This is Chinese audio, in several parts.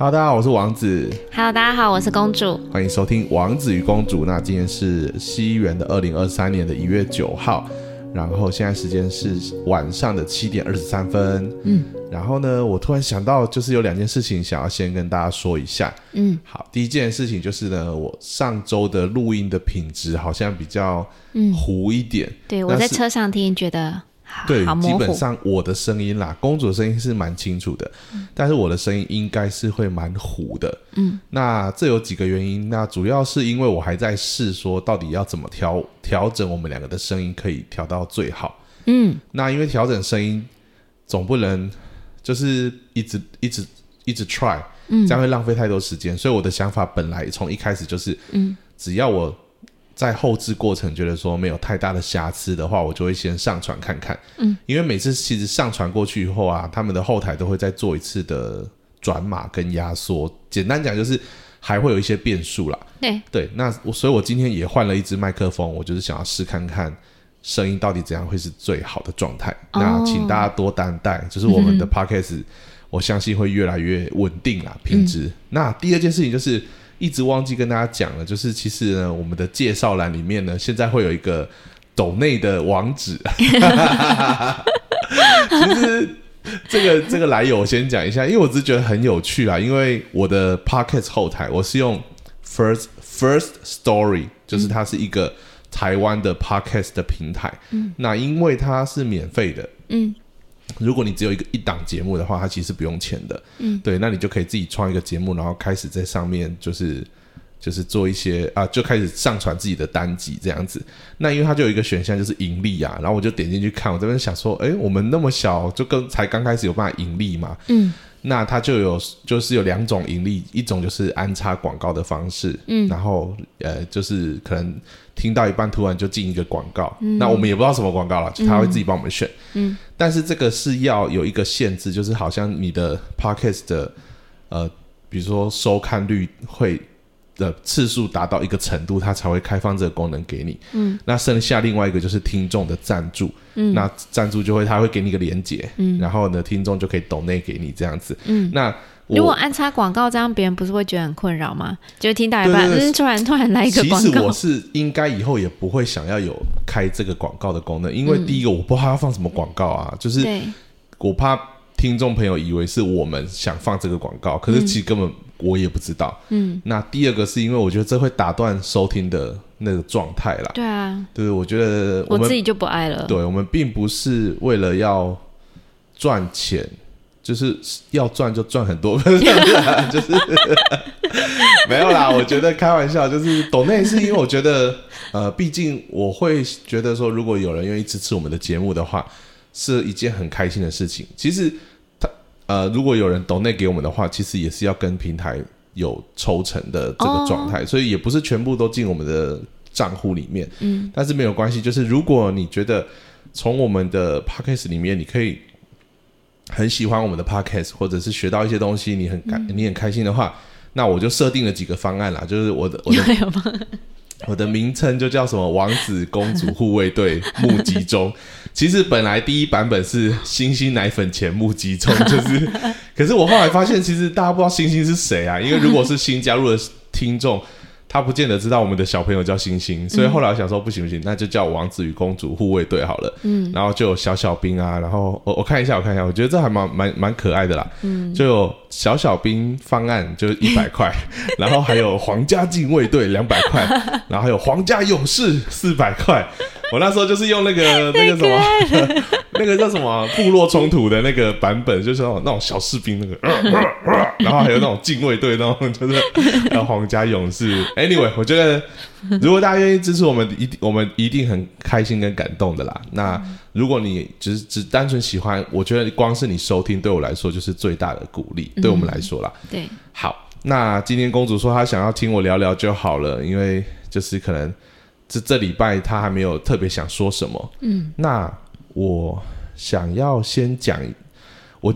Hello，大家好，我是王子，Hello，大家好，我是公主。欢迎收听《王子与公主》。那今天是西元的二零二三年的一月九号，然后现在时间是晚上的七点二十三分。嗯，然后呢，我突然想到，就是有两件事情想要先跟大家说一下。嗯，好，第一件事情就是呢，我上周的录音的品质好像比较嗯糊一点。对我在车上听，觉得好对。基本上我的声音啦，公主的声音是蛮清楚的，但是我的声音应该是会蛮糊的。嗯，那这有几个原因，那主要是因为我还在试说到底要怎么调调整我们两个的声音可以调到最好。嗯，那因为调整声音总不能就是一直一直一直 try，嗯，这样会浪费太多时间，所以我的想法本来从一开始就是，嗯，只要我在后置过程觉得说没有太大的瑕疵的话，我就会先上传看看，嗯，因为每次其实上传过去以后啊，他们的后台都会再做一次的转码跟压缩，简单讲就是还会有一些变数啦，对，对，那我所以，我今天也换了一支麦克风，我就是想要试看看声音到底怎样会是最好的状态。那请大家多担待，就是我们的 podcast，、我相信会越来越稳定啦，品质。那第二件事情就是一直忘记跟大家讲了，就是其实呢，我们的介绍栏里面呢，现在会有一个抖内的网址。其实这个这个来由我先讲一下，因为我只是觉得很有趣啊。因为我的 Podcast 后台我是用 First First Story，就是它是一个台湾的 Podcast 的平台。嗯，那因为它是免费的，嗯，如果你只有一个一档节目的话，它其实不用钱的。嗯，对，那你就可以自己创一个节目，然后开始在上面就是。就是做一些啊，就开始上传自己的单集这样子。那因为它就有一个选项就是盈利啊，然后我就点进去看，我这边想说，诶，我们那么小，就跟才刚开始有办法盈利嘛。嗯，那它就有就是有两种盈利，一种就是安插广告的方式，嗯，然后呃就是可能听到一半突然就进一个广告，那我们也不知道什么广告了，就他会自己帮我们选，嗯，但是这个是要有一个限制，就是好像你的 podcast 的呃，比如说收看率会。的次数达到一个程度，它才会开放这个功能给你。嗯，那剩下另外一个就是听众的赞助。嗯，那赞助就会他会给你一个连接，嗯，然后呢，听众就可以抖内给你这样子。嗯，那我如果安插广告，这样别人不是会觉得很困扰吗？就听到一半，突然突然来一个其广告，其实我是应该以后也不会想要有开这个广告的功能，因为第一个我不知道他要放什么广告啊，就是，我怕听众朋友以为是我们想放这个广告，可是其实根本我也不知道。嗯，那第二个是因为我觉得这会打断收听的那个状态啦。对啊，对，我觉得我自己就不爱了。对我们并不是为了要赚钱，就是要赚就赚很多，就是 没有啦。我觉得开玩笑，就是抖内是因为我觉得，呃，毕竟我会觉得说，如果有人愿意支持我们的节目的话，是一件很开心的事情。其实他呃，如果有人抖内给我们的话，其实也是要跟平台有抽成的这个状态，所以也不是全部都进我们的账户里面。嗯，但是没有关系，就是如果你觉得从我们的 podcast 里面，你可以很喜欢我们的 podcast，或者是学到一些东西，你很开、你很开心的话，那我就设定了几个方案啦，就是我的我的？我的名称就叫什么“王子公主护卫队 募集中”。其实本来第一版本是星星奶粉钱募集中，就是，可是我后来发现，其实大家不知道星星是谁啊，因为如果是新加入的听众。他不见得知道我们的小朋友叫星星，所以后来我想说不行不行，那就叫王子与公主护卫队好了。嗯，然后就有小小兵啊，然后我我看一下，我看一下，我觉得这还蛮蛮蛮可爱的啦。嗯，就有小小兵方案就是一百块，然后还有皇家禁卫队两百块，然后还有皇家勇士四百块。我那时候就是用那个那个什么，那个叫什么部落冲突的那个版本，就是那种那种小士兵那个，然后还有那种禁卫队那种，就是还有皇家勇士。Anyway，我觉得如果大家愿意支持我们，一定我们一定很开心跟感动的啦。那如果你只是只单纯喜欢，我觉得光是你收听对我来说就是最大的鼓励，对我们来说啦。对，好，那今天公主说她想要听我聊聊就好了，因为就是可能这这礼拜他还没有特别想说什么。嗯，那我想要先讲，我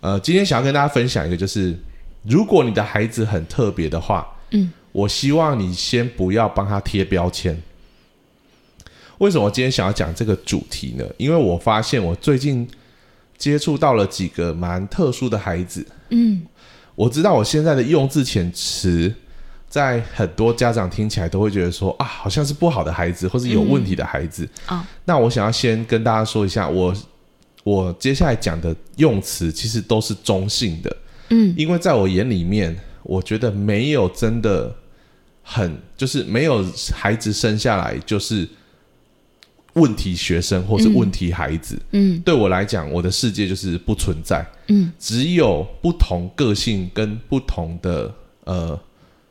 呃今天想要跟大家分享一个，就是如果你的孩子很特别的话，嗯，我希望你先不要帮他贴标签。为什么我今天想要讲这个主题呢？因为我发现我最近接触到了几个蛮特殊的孩子，嗯，我知道我现在的用字遣词，在很多家长听起来都会觉得说啊，好像是不好的孩子，或是有问题的孩子。哦，那我想要先跟大家说一下，我我接下来讲的用词其实都是中性的，嗯。因为在我眼里面，我觉得没有真的很，就是没有孩子生下来就是问题学生或是问题孩子。嗯。对我来讲，我的世界就是不存在，嗯。只有不同个性跟不同的呃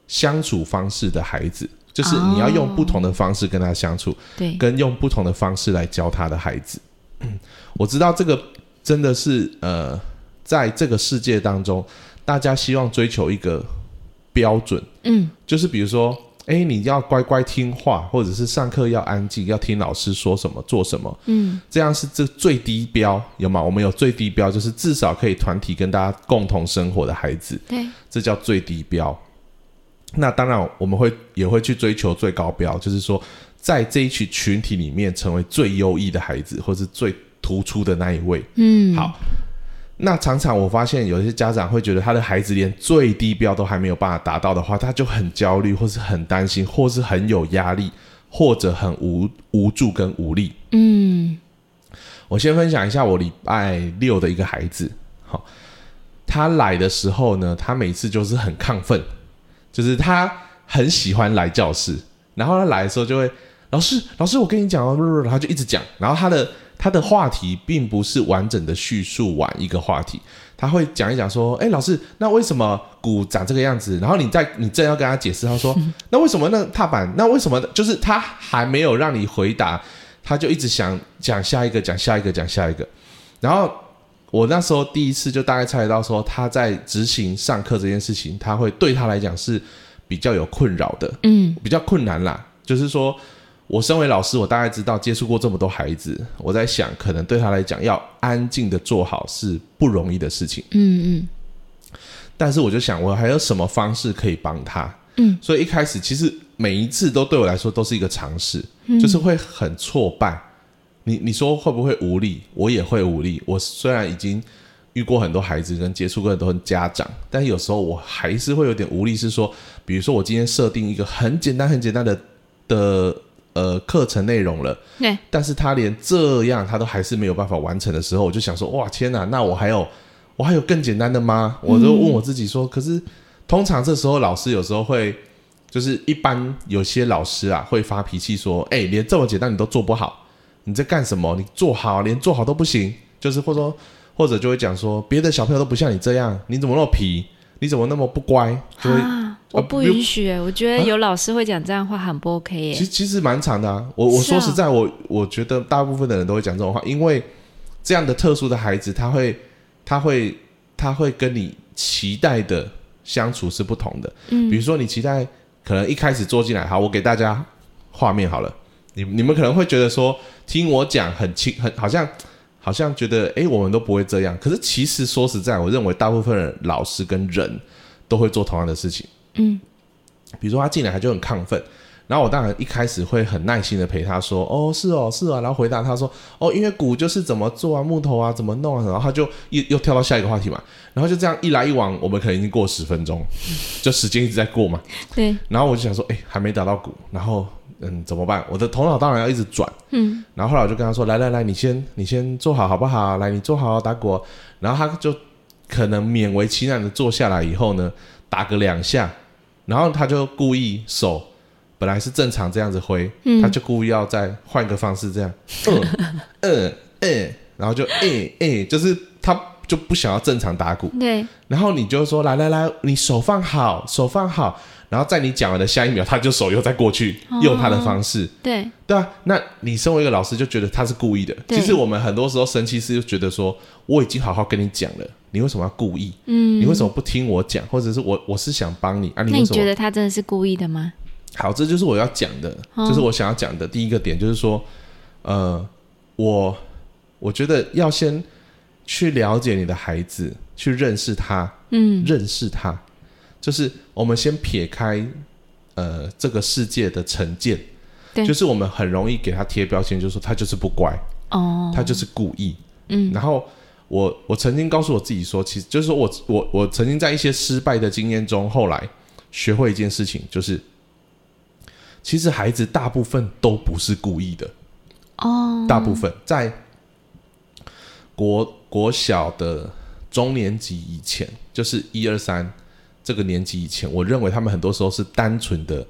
相处方式的孩子，就是你要用不同的方式跟他相处，对，跟用不同的方式来教他的孩子。我知道这个真的是呃，在这个世界当中，大家希望追求一个标准，嗯就是比如说，哎，你要乖乖听话，或者是上课要安静，要听老师说什么做什么，嗯这样是这最低标，有吗？我们有最低标，就是至少可以团体跟大家共同生活的孩子，对，这叫最低标。那当然，我们会也会去追求最高标，就是说，在这一群群体里面成为最优异的孩子，或是最突出的那一位。嗯好，那常常我发现有一些家长会觉得他的孩子连最低标都还没有办法达到的话，他就很焦虑，或是很担心，或是很有压力，或者很无无助跟无力。嗯我先分享一下我礼拜六的一个孩子，好，他来的时候呢，他每次就是很亢奋，就是他很喜欢来教室，然后他来的时候就会，老师，老师，我跟你讲哦，然后就一直讲，然后他的他的话题并不是完整的叙述完一个话题，他会讲一讲说，哎，老师，那为什么鼓长这个样子？然后你在你正要跟他解释，他说，那为什么那踏板？那为什么？就是他还没有让你回答。他就一直想讲下一个，讲下一个，讲下一个。然后我那时候第一次就大概猜得到，说他在执行上课这件事情，他会对他来讲是比较有困扰的，嗯比较困难啦。就是说我身为老师，我大概知道接触过这么多孩子，我在想，可能对他来讲，要安静的做好是不容易的事情。嗯嗯但是我就想，我还有什么方式可以帮他？嗯，所以一开始其实每一次都对我来说都是一个尝试，嗯就是会很挫败。你你说会不会无力？我也会无力。我虽然已经遇过很多孩子，跟接触过很多家长，但有时候我还是会有点无力。是说，比如说我今天设定一个很简单、很简单的的呃课程内容了，对，但是他连这样他都还是没有办法完成的时候，我就想说，哇，天哪，那我还有我还有更简单的吗？我就问我自己说，可是通常这时候老师有时候会，就是一般有些老师啊会发脾气说，哎，连这么简单你都做不好，你在干什么？你做好连做好都不行，就是或者说或者就会讲说，别的小朋友都不像你这样，你怎么那么皮？你怎么那么不乖？就会啊，我不不允许耶，我觉得有老师会讲这样的话很不 OK 耶。其实其实蛮长的啊。我我说实在，我我觉得大部分的人都会讲这种话，因为这样的特殊的孩子，他会他会他会跟你期待的相处是不同的。嗯比如说你期待可能一开始坐进来，好，我给大家画面好了，你你们可能会觉得说听我讲很轻很好像。好像觉得诶，我们都不会这样。可是其实说实在，我认为大部分人老师跟人都会做同样的事情。嗯比如说他进来他就很亢奋，然后我当然一开始会很耐心的陪他说，哦是哦是哦，然后回答他说，哦因为鼓就是怎么做啊，木头啊怎么弄啊，然后他就又又跳到下一个话题嘛，然后就这样一来一往，我们可能已经过十分钟，就时间一直在过嘛，对，然后我就想说，哎还没打到鼓，然后嗯怎么办？我的头脑当然要一直转，嗯然后后来我就跟他说，来来来，你先你先坐好好不好？来你坐好打鼓哦，然后他就可能勉为其难的坐下来以后呢，打个两下，然后他就故意手本来是正常这样子挥，嗯他就故意要再换个方式这样，嗯嗯嗯，然后就 诶诶，就是他就不想要正常打鼓，对，然后你就说来来来，你手放好，手放好，然后在你讲完的下一秒，他就手又再过去，哦用他的方式。对，对啊，那你身为一个老师就觉得他是故意的。其实我们很多时候生气是就觉得说，我已经好好跟你讲了，你为什么要故意？嗯。你为什么不听我讲？或者是我我是想帮你啊？你那你觉为什么？得他真的是故意的吗？好，这就是我要讲的，哦就是我想要讲的第一个点，就是说，呃，我我觉得要先去了解你的孩子，去认识他，嗯。认识他，就是我们先撇开呃这个世界的成见，对。就是我们很容易给他贴标签，就是说他就是不乖，哦，他就是故意。嗯。然后我我曾经告诉我自己说，其实就是说我我我曾经在一些失败的经验中，后来学会一件事情，就是其实孩子大部分都不是故意的，哦，大部分在国国小的中年级以前，就是一二三这个年级以前，我认为他们很多时候是单纯的，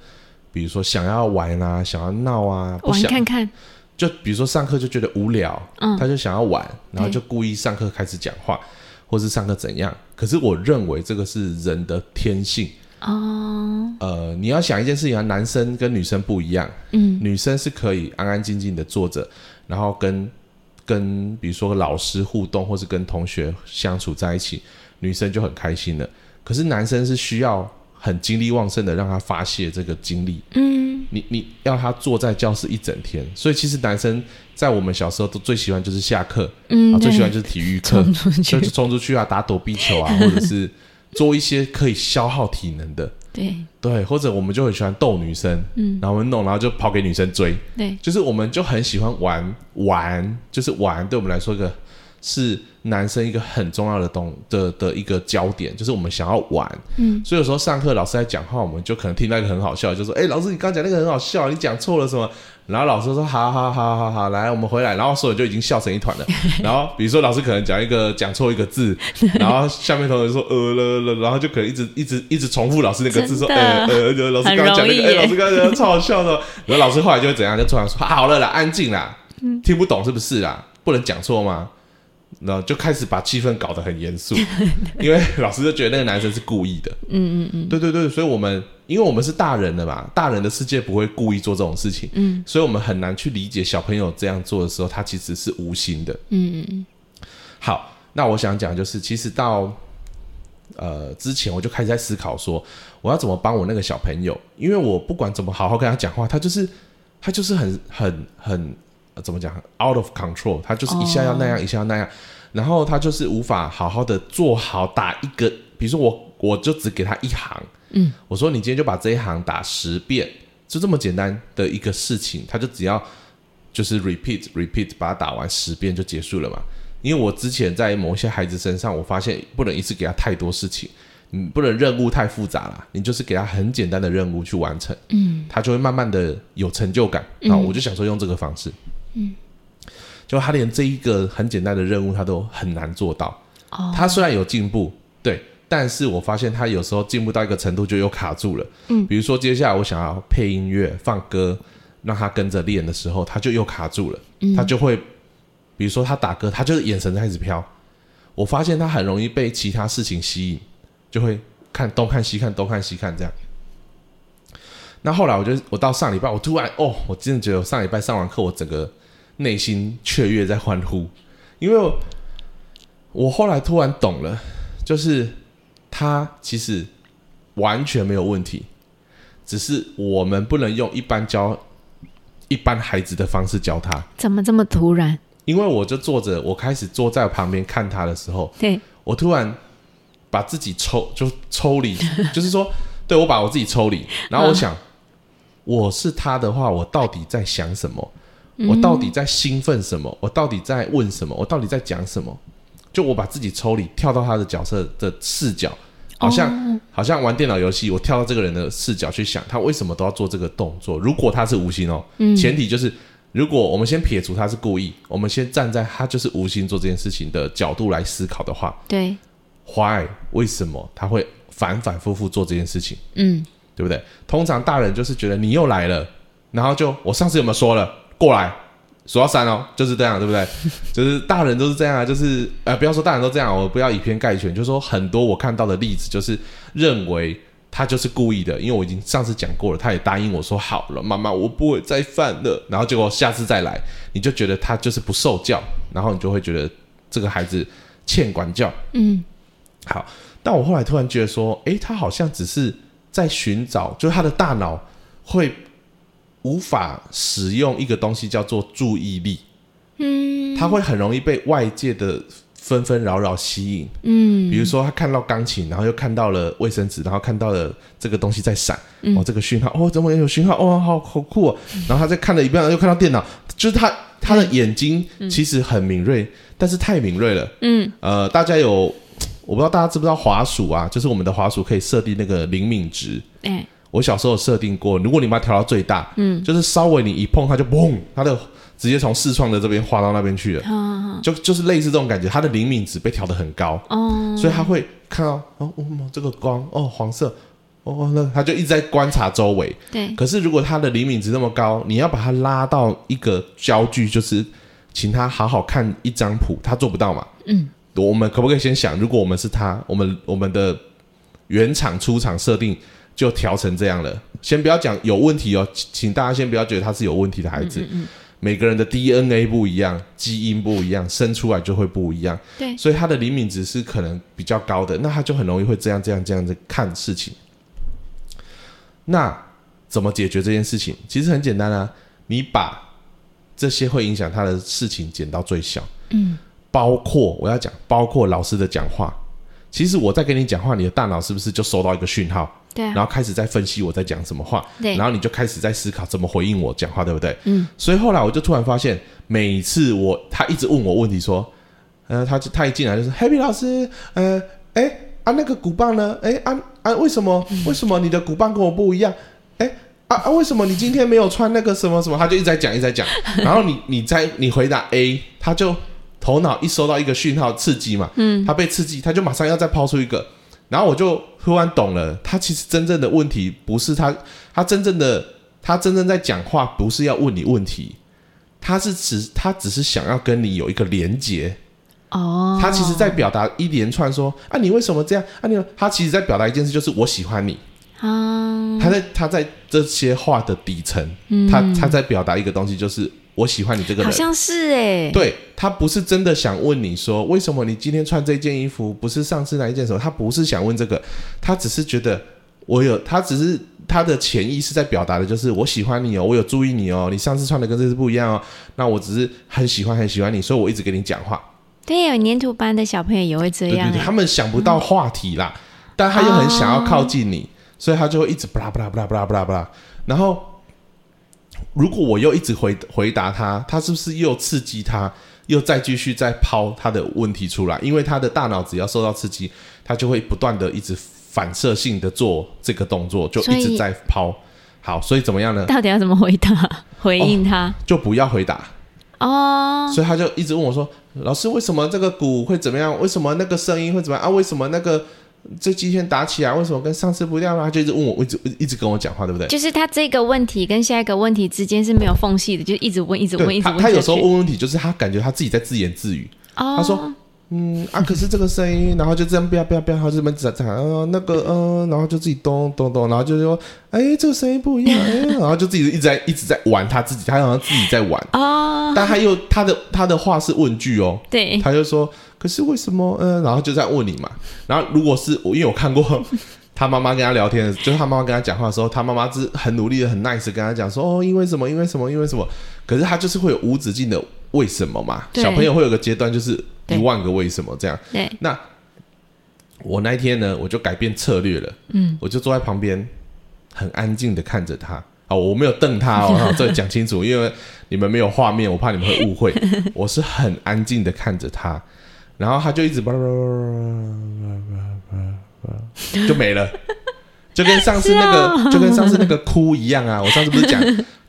比如说想要玩啊，想要闹啊，不玩想看看，就比如说上课就觉得无聊，嗯。他就想要玩，然后就故意上课开始讲话，或是上课怎样。可是我认为这个是人的天性。哦，呃，你要想一件事情啊，男生跟女生不一样，嗯，女生是可以安安静静的坐着，然后跟跟比如说老师互动，或是跟同学相处在一起，女生就很开心了。可是男生是需要很精力旺盛的让他发泄这个精力，嗯，你你要他坐在教室一整天，所以其实男生在我们小时候都最喜欢就是下课，嗯，啊，最喜欢就是体育课。就，是冲出去啊，打躲避球啊，或者是做一些可以消耗体能的，对。对，或者我们就很喜欢逗女生，嗯，然后我们弄，然后就跑给女生追，对，就是我们就很喜欢玩玩，就是玩，对我们来说一个是男生一个很重要的东的的一个焦点，就是我们想要玩，嗯，所以有时候上课老师在讲话，我们就可能听到一个很好笑，就说：“哎、老师你刚讲那个很好笑，你讲错了什么？”然后老师说：“好好好好好，来我们回来。”然后所有人就已经笑成一团了。然后比如说老师可能讲一个讲错一个字，然后下面同学说呃了了，然后就可能一直一直一直重复老师那个字，说呃呃呃，老师刚刚讲那个，哎、很容易耶老师刚刚讲的超好笑的。然后老师后来就会怎样，就突然说：“好了啦，安静啦，听不懂是不是啦？不能讲错吗？”然后就开始把气氛搞得很严肃，因为老师就觉得那个男生是故意的。嗯嗯嗯对对对，所以我们因为我们是大人的嘛，大人的世界不会故意做这种事情，嗯。所以我们很难去理解小朋友这样做的时候，他其实是无心的。嗯嗯嗯。好，那我想讲就是，其实到呃之前我就开始在思考说，我要怎么帮我那个小朋友，因为我不管怎么好好跟他讲话，他就是他就是很很很、呃怎么讲，out of control，他就是一下要那样，一下要那样，然后他就是无法好好的做好打一个，比如说我我就只给他一行，嗯，我说你今天就把这一行打十遍，就这么简单的一个事情，他就只要就是 repeat repeat 把它打完十遍就结束了嘛。因为我之前在某些孩子身上，我发现不能一次给他太多事情，你不能任务太复杂了，你就是给他很简单的任务去完成，嗯他就会慢慢的有成就感。然后我就想说用这个方式，嗯，就他连这一个很简单的任务他都很难做到。哦，他虽然有进步，对，但是我发现他有时候进步到一个程度就又卡住了。嗯比如说接下来我想要配音乐、放歌，让他跟着练的时候，他就又卡住了。嗯他就会，比如说他打歌，他就是眼神开始飘。我发现他很容易被其他事情吸引，就会看东看西看，东看西看这样。那后来我就我到上礼拜，我突然哦，我真的觉得我上礼拜上完课，我整个内心雀跃在欢呼，因为我我后来突然懂了，就是他其实完全没有问题，只是我们不能用一般教一般孩子的方式教他。怎么这么突然？因为我就坐着，我开始坐在旁边看他的时候，对，我突然把自己抽就抽离，就是说，对我把我自己抽离，然后我想，我是他的话，我到底在想什么？我到底在兴奋什么？我到底在问什么？我到底在讲什么？就我把自己抽离，跳到他的角色的视角，好像、哦。好像玩电脑游戏，我跳到这个人的视角去想，他为什么都要做这个动作？如果他是无心哦，嗯。前提就是，如果我们先撇除他是故意，我们先站在他就是无心做这件事情的角度来思考的话对，，why？为什么他会反反复复做这件事情？嗯。对不对？通常大人就是觉得你又来了，然后就我上次有没有说了，过来数到三哦，就是这样，对不对？就是大人都是这样啊，就是呃，不要说大人都这样，我不要以偏概全，就是说很多我看到的例子，就是认为他就是故意的，因为我已经上次讲过了，他也答应我说好了，妈妈我不会再犯了，然后结果下次再来，你就觉得他就是不受教，然后你就会觉得这个孩子欠管教。嗯好，但我后来突然觉得说，诶，他好像只是在寻找，就是他的大脑会无法使用一个东西叫做注意力，嗯，他会很容易被外界的纷纷扰扰吸引。嗯比如说他看到钢琴，然后又看到了卫生纸，然后看到了这个东西在闪，嗯哦，这个讯号，哦，怎么有讯号？哦，好好酷哦。然后他再看了一遍，又看到电脑，就是他他的眼睛其实很敏锐，但是太敏锐了。嗯呃，大家有我不知道大家知不知道滑鼠啊？就是我们的滑鼠可以设定那个灵敏值。哎我小时候有设定过，如果你把它调到最大，嗯就是稍微你一碰它就嘣，它的直接从视窗的这边滑到那边去了，好就就是类似这种感觉，它的灵敏值被调得很高，哦所以它会看到哦，哦这个光哦黄色。哦，那它就一直在观察周围。对可是如果它的灵敏值那么高，你要把它拉到一个焦距，就是请他好好看一张谱，他做不到嘛？嗯，我们可不可以先想，如果我们是他，我们我们的原厂出厂设定就调成这样了？先不要讲有问题哦，请请大家先不要觉得他是有问题的孩子。每个人的 DNA 不一样，基因不一样，生出来就会不一样。对所以他的灵敏值是可能比较高的，那他就很容易会这样这样这样子看事情。那怎么解决这件事情？其实很简单啊，你把这些会影响他的事情减到最小。嗯，包括我要讲，包括老师的讲话。其实我在跟你讲话，你的大脑是不是就收到一个讯号，对啊然后开始在分析我在讲什么话，对然后你就开始在思考怎么回应我讲话，对不对？嗯。所以后来我就突然发现，每次我他一直问我问题，说，呃，他他一进来就是 Happy 老师，呃，哎啊那个鼓棒呢？哎啊啊为什么为什么你的鼓棒跟我不一样？哎啊啊为什么你今天没有穿那个什么什么？他就一直在讲一直在讲，然后你你在你回答 A，他就头脑一收到一个讯号刺激嘛，嗯，他被刺激，他就马上要再抛出一个。然后我就突然懂了，他其实真正的问题不是他，他真正的他真正在讲话，不是要问你问题，他是只他只是想要跟你有一个连接，哦，他其实在表达一连串说啊你为什么这样？啊你他其实在表达一件事，就是我喜欢你，啊，他在他在这些话的底层，他他在表达一个东西，就是我喜欢你这个人，好像是哎，对他不是真的想问你说为什么你今天穿这件衣服，不是上次那一件什么？他不是想问这个，他只是觉得我有，他只是他的潜意识在表达的就是我喜欢你哦，我有注意你哦，你上次穿的跟这次不一样哦，那我只是很喜欢很喜欢你，所以我一直跟你讲话。对，有粘土班的小朋友也会这对对对，样哎他，们想不到话题啦，但他又很想要靠近你，所以他就会一直巴拉巴拉巴拉巴拉巴拉，然后。如果我又一直回回答他，他是不是又刺激他，又再继续再抛他的问题出来？因为他的大脑只要受到刺激，他就会不断的一直反射性的做这个动作，就一直在抛。好，所以怎么样呢？到底要怎么回答回应他？就不要回答。哦，所以他就一直问我说：“老师，为什么这个鼓会怎么样？为什么那个声音会怎么样啊？为什么那个这几天打起来，为什么跟上次不一样啊？”他就一直问我，一直一直跟我讲话，对不对？就是他这个问题跟下一个问题之间是没有缝隙的，就一直问，一直问，一，直问他他有时候问问题，就是他感觉他自己在自言自语。哦，他说嗯啊，可是这个声音，然后就这样不要不要不要，他这边讲讲，呃，那个呃，然后就自己咚咚咚，然后就说，哎，这个声音不一样，哎，然后就自己一直在一直在玩他自己，他好像自己在玩，哦，但他又他的他的话是问句哦，对，他就说，可是为什么？嗯、然后就在问你嘛。然后如果是我，因为我看过 他妈妈跟他聊天的，就是他妈妈跟他讲话的时候，他妈妈是很努力的、很 nice 跟他讲说，哦，因为什么？因为什么？因为什么？可是他就是会有无止境的为什么嘛。小朋友会有个阶段，就是一万个为什么这样。对，那我那一天呢，我就改变策略了，嗯，我就坐在旁边，很安静的看着他。哦，我没有瞪他哦，好 这讲清楚，因为你们没有画面，我怕你们会误会。我是很安静的看着他，然后他就一直就没了，就跟上次那个，就跟上次那个哭一样啊。我上次不是讲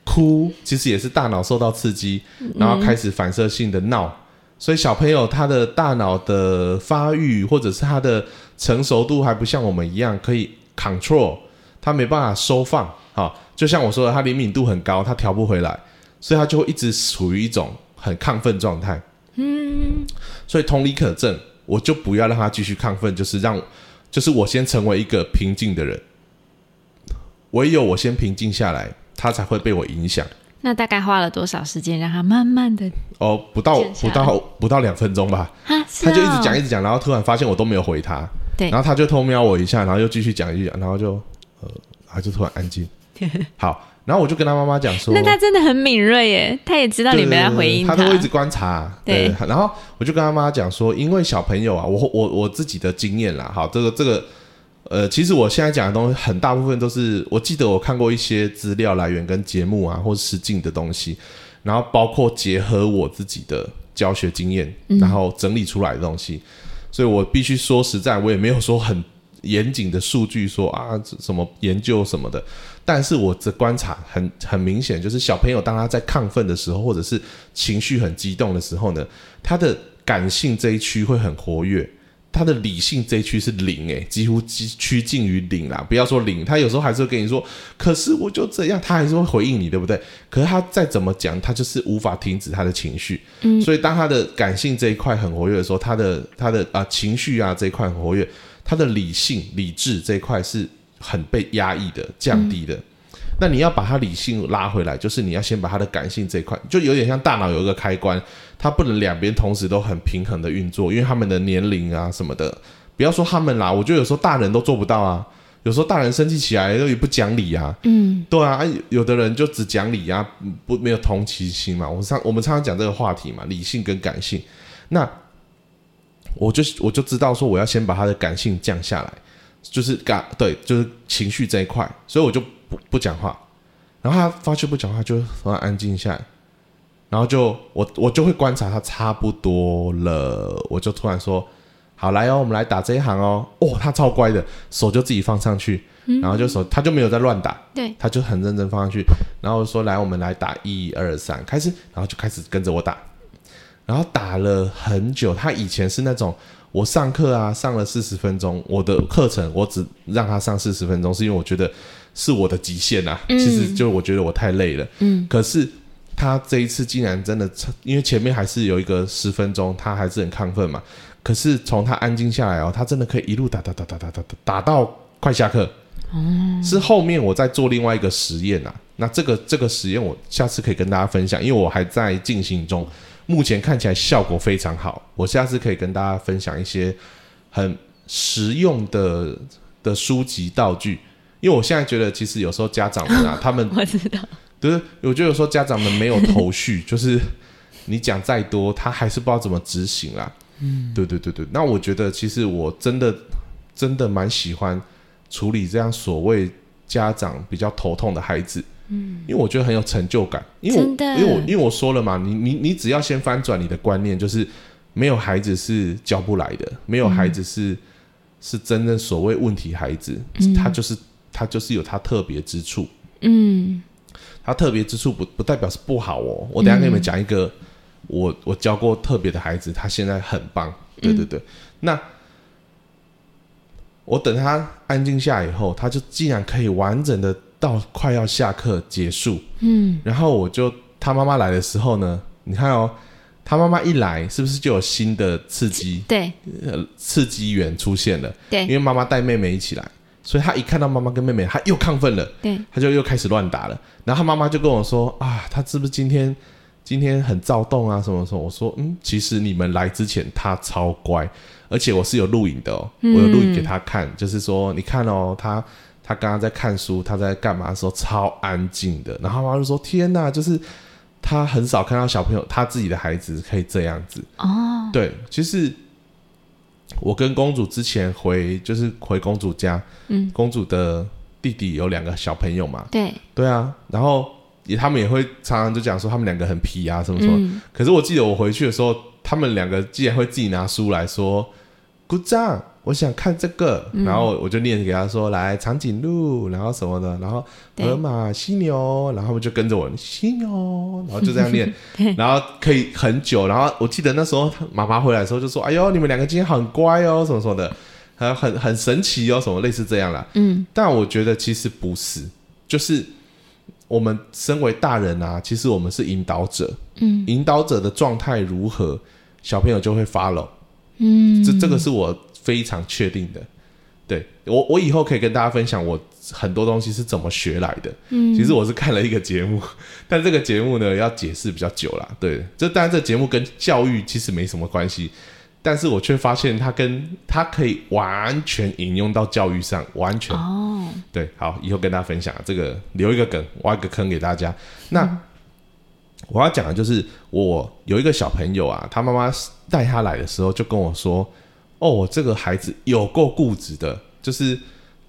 哭，其实也是大脑受到刺激，然后开始反射性的闹。所以小朋友他的大脑的发育或者是他的成熟度还不像我们一样可以 control，他没办法收放。好，就像我说的，他灵敏度很高，他调不回来，所以他就会一直处于一种很亢奋状态。嗯，所以同理可证，我就不要让他继续亢奋，就是让，就是我先成为一个平静的人，唯有我先平静下来，他才会被我影响。那大概花了多少时间让他慢慢的哦，不到不到不到两分钟吧，啊？是他就一直哦讲一直讲，然后突然发现我都没有回他，对然后他就偷瞄我一下，然后又继续讲继续讲，然后就呃，他就突然安静。好，然后我就跟他妈妈讲说，那他真的很敏锐耶，他也知道你们在回应他都会一直观察。对，然后我就跟他妈妈讲说，因为小朋友啊，我我我自己的经验啦，好，这个这个，呃，其实我现在讲的东西很大部分都是我记得我看过一些资料来源跟节目啊，或实境的东西，然后包括结合我自己的教学经验，然后整理出来的东西，所以我必须说实在，我也没有说很严谨的数据说啊什么研究什么的。但是我的观察很很明显，就是小朋友当他在亢奋的时候，或者是情绪很激动的时候呢，他的感性这一区会很活跃，他的理性这一区是零，诶，几乎趋趋近于零啦。不要说零，他有时候还是会跟你说，可是我就这样，他还是会回应你，对不对？可是他再怎么讲，他就是无法停止他的情绪。嗯，所以当他的感性这一块很活跃的时候，他的他的啊情绪啊这一块很活跃，他的理性理智这一块是。很被压抑的、降低的，那你要把他理性拉回来，就是你要先把他的感性这一块，就有点像大脑有一个开关，它不能两边同时都很平衡的运作，因为他们的年龄啊什么的，不要说他们啦，我觉得有时候大人都做不到啊，有时候大人生气起来又也不讲理啊，嗯，对啊，有的人就只讲理啊，不没有同情心嘛，我常我们常常讲这个话题嘛，理性跟感性，那我就我就知道说我要先把他的感性降下来。就是感对，就是情绪这一块，所以我就不不讲话，然后他发觉不讲话，就突然安静下来，然后就我我就会观察他差不多了，我就突然说：“好来哦，我们来打这一行哦。”哦，他超乖的，手就自己放上去，然后就手他就没有在乱打，对，他就很认真放上去，然后说：“来，我们来打一二三，开始。”然后就开始跟着我打，然后打了很久。他以前是那种。我上课啊，上了四十分钟，我的课程我只让他上四十分钟，是因为我觉得是我的极限啊。其实就我觉得我太累了。嗯。可是他这一次竟然真的，因为前面还是有一个十分钟，他还是很亢奋嘛。可是从他安静下来哦，他真的可以一路打打打打打打打打到快下课。哦。是后面我在做另外一个实验啊，那这个这个实验我下次可以跟大家分享，因为我还在进行中。目前看起来效果非常好，我下次可以跟大家分享一些很实用的的书籍道具，因为我现在觉得其实有时候家长们啊，他们我知道，对，我觉得有时候家长们没有头绪，就是你讲再多，他还是不知道怎么执行啦。嗯，对对对对，那我觉得其实我真的真的蛮喜欢处理这样所谓家长比较头痛的孩子。嗯，因为我觉得很有成就感，因为我因为我因为我说了嘛，你你你只要先翻转你的观念，就是没有孩子是教不来的，没有孩子是是真正所谓问题孩子，他就是他就是有他特别之处，嗯，他特别之处不不代表是不好哦。我等下跟你们讲一个，我我教过特别的孩子，他现在很棒，对对对。那我等他安静下以后，他就竟然可以完整的。到快要下课结束，嗯，然后我就他妈妈来的时候呢，你看哦，他妈妈一来，是不是就有新的刺激？对，呃，刺激源出现了。对，因为妈妈带妹妹一起来，所以他一看到妈妈跟妹妹，他又亢奋了。对，他就又开始乱打了。然后他妈妈就跟我说：“啊，他是不是今天今天很躁动啊？什么什么？”我说：“嗯，其实你们来之前他超乖，而且我是有录影的哦，我有录影给他看，就是说你看哦，他。”他刚刚在看书，他在干嘛的时候超安静的。然后妈妈就说：“天哪，就是他很少看到小朋友，他自己的孩子可以这样子。”哦，对，其实我跟公主之前回就是回公主家，嗯，公主的弟弟有两个小朋友嘛，对，对啊，然后也他们也会常常就讲说他们两个很皮啊什么什么。可是我记得我回去的时候，他们两个竟然会自己拿书来说，Good job。我想看这个，然后我就念给他说：“来长颈鹿，然后什么的，然后河马、犀牛，然后他们就跟着我犀牛，然后就这样念，然后可以很久。然后我记得那时候妈妈回来的时候就说：‘哎呦，你们两个今天很乖哦，什么什么的，很很很神奇哦，什么类似这样啦。’嗯，但我觉得其实不是，就是我们身为大人啊，其实我们是引导者，嗯，引导者的状态如何，小朋友就会 follow。嗯，这这个是我。非常确定的，对我，我以后可以跟大家分享我很多东西是怎么学来的。嗯，其实我是看了一个节目，但这个节目呢要解释比较久了。对，这当然这节目跟教育其实没什么关系，但是我却发现它跟它可以完全引用到教育上，完全哦，对。好，以后跟大家分享这个，留一个梗，挖一个坑给大家。那、我要讲的就是，我有一个小朋友啊，他妈妈带他来的时候就跟我说：“哦，这个孩子有够固执的，就是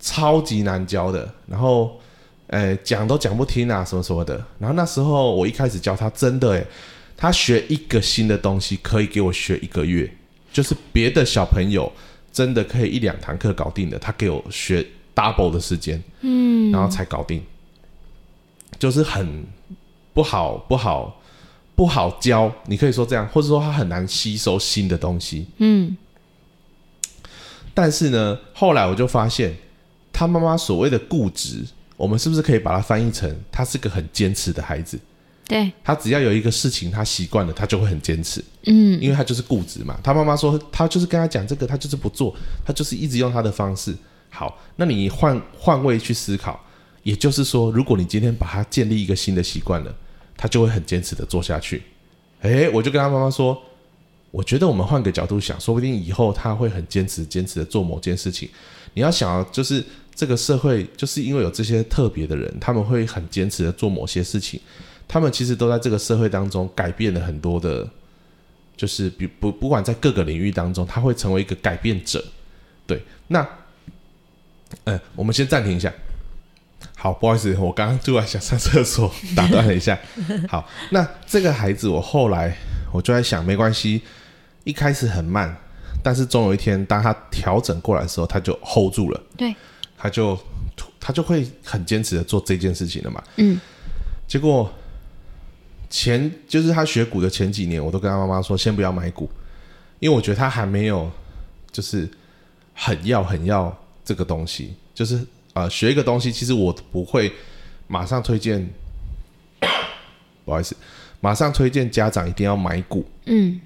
超级难教的，然后，呃，讲都讲不听啊，什么什么的。”然后那时候我一开始教他，真的诶，他学一个新的东西可以给我学一个月，就是别的小朋友真的可以一两堂课搞定的，他给我学 double 的时间，嗯，然后才搞定，就是很不好不好不好教，你可以说这样，或者说他很难吸收新的东西。嗯，但是呢，后来我就发现，他妈妈所谓的固执，我们是不是可以把它翻译成他是个很坚持的孩子？对，他只要有一个事情他习惯了，他就会很坚持，嗯因为他就是固执嘛。他妈妈说，他就是跟他讲这个，他就是不做，他就是一直用他的方式。好，那你换换位去思考，也就是说，如果你今天把他建立一个新的习惯了，他就会很坚持的做下去。诶，我就跟他妈妈说，我觉得我们换个角度想，说不定以后他会很坚持、坚持的做某件事情。你要想，就是这个社会，就是因为有这些特别的人，他们会很坚持的做某些事情，他们其实都在这个社会当中改变了很多的，就是比不不管在各个领域当中，他会成为一个改变者。对，那，呃，我们先暂停一下。好，不好意思，我刚刚突然想上厕所，打断了一下。好，那这个孩子，我后来我就在想，没关系，一开始很慢，但是总有一天，当他调整过来的时候，他就 hold 住了，对，他就他就会很坚持的做这件事情了嘛。嗯，结果前就是他学股的前几年，我都跟他妈妈说，先不要买股，因为我觉得他还没有就是很要很要这个东西，就是呃学一个东西，其实我不会马上推荐，不好意思，马上推荐家长一定要买股，嗯，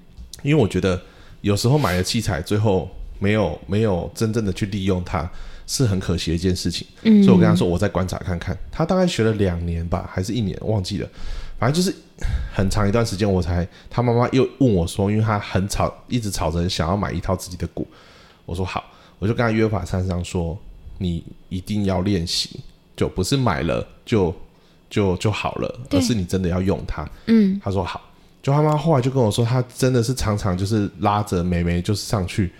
因为我觉得有时候买了器材，最后没有没有真正的去利用它，是很可惜的一件事情。嗯所以我跟他说，我再观察看看。他大概学了两年吧，还是一年，忘记了。反正就是很长一段时间，我才他妈妈又问我说，因为他很吵，一直吵着想要买一套自己的鼓。我说好，我就跟他约法三章说，你一定要练习，就不是买了就就就好了，而是你真的要用它。嗯，他说好，就他妈后来就跟我说，他真的是常常就是拉着妹妹就是上去，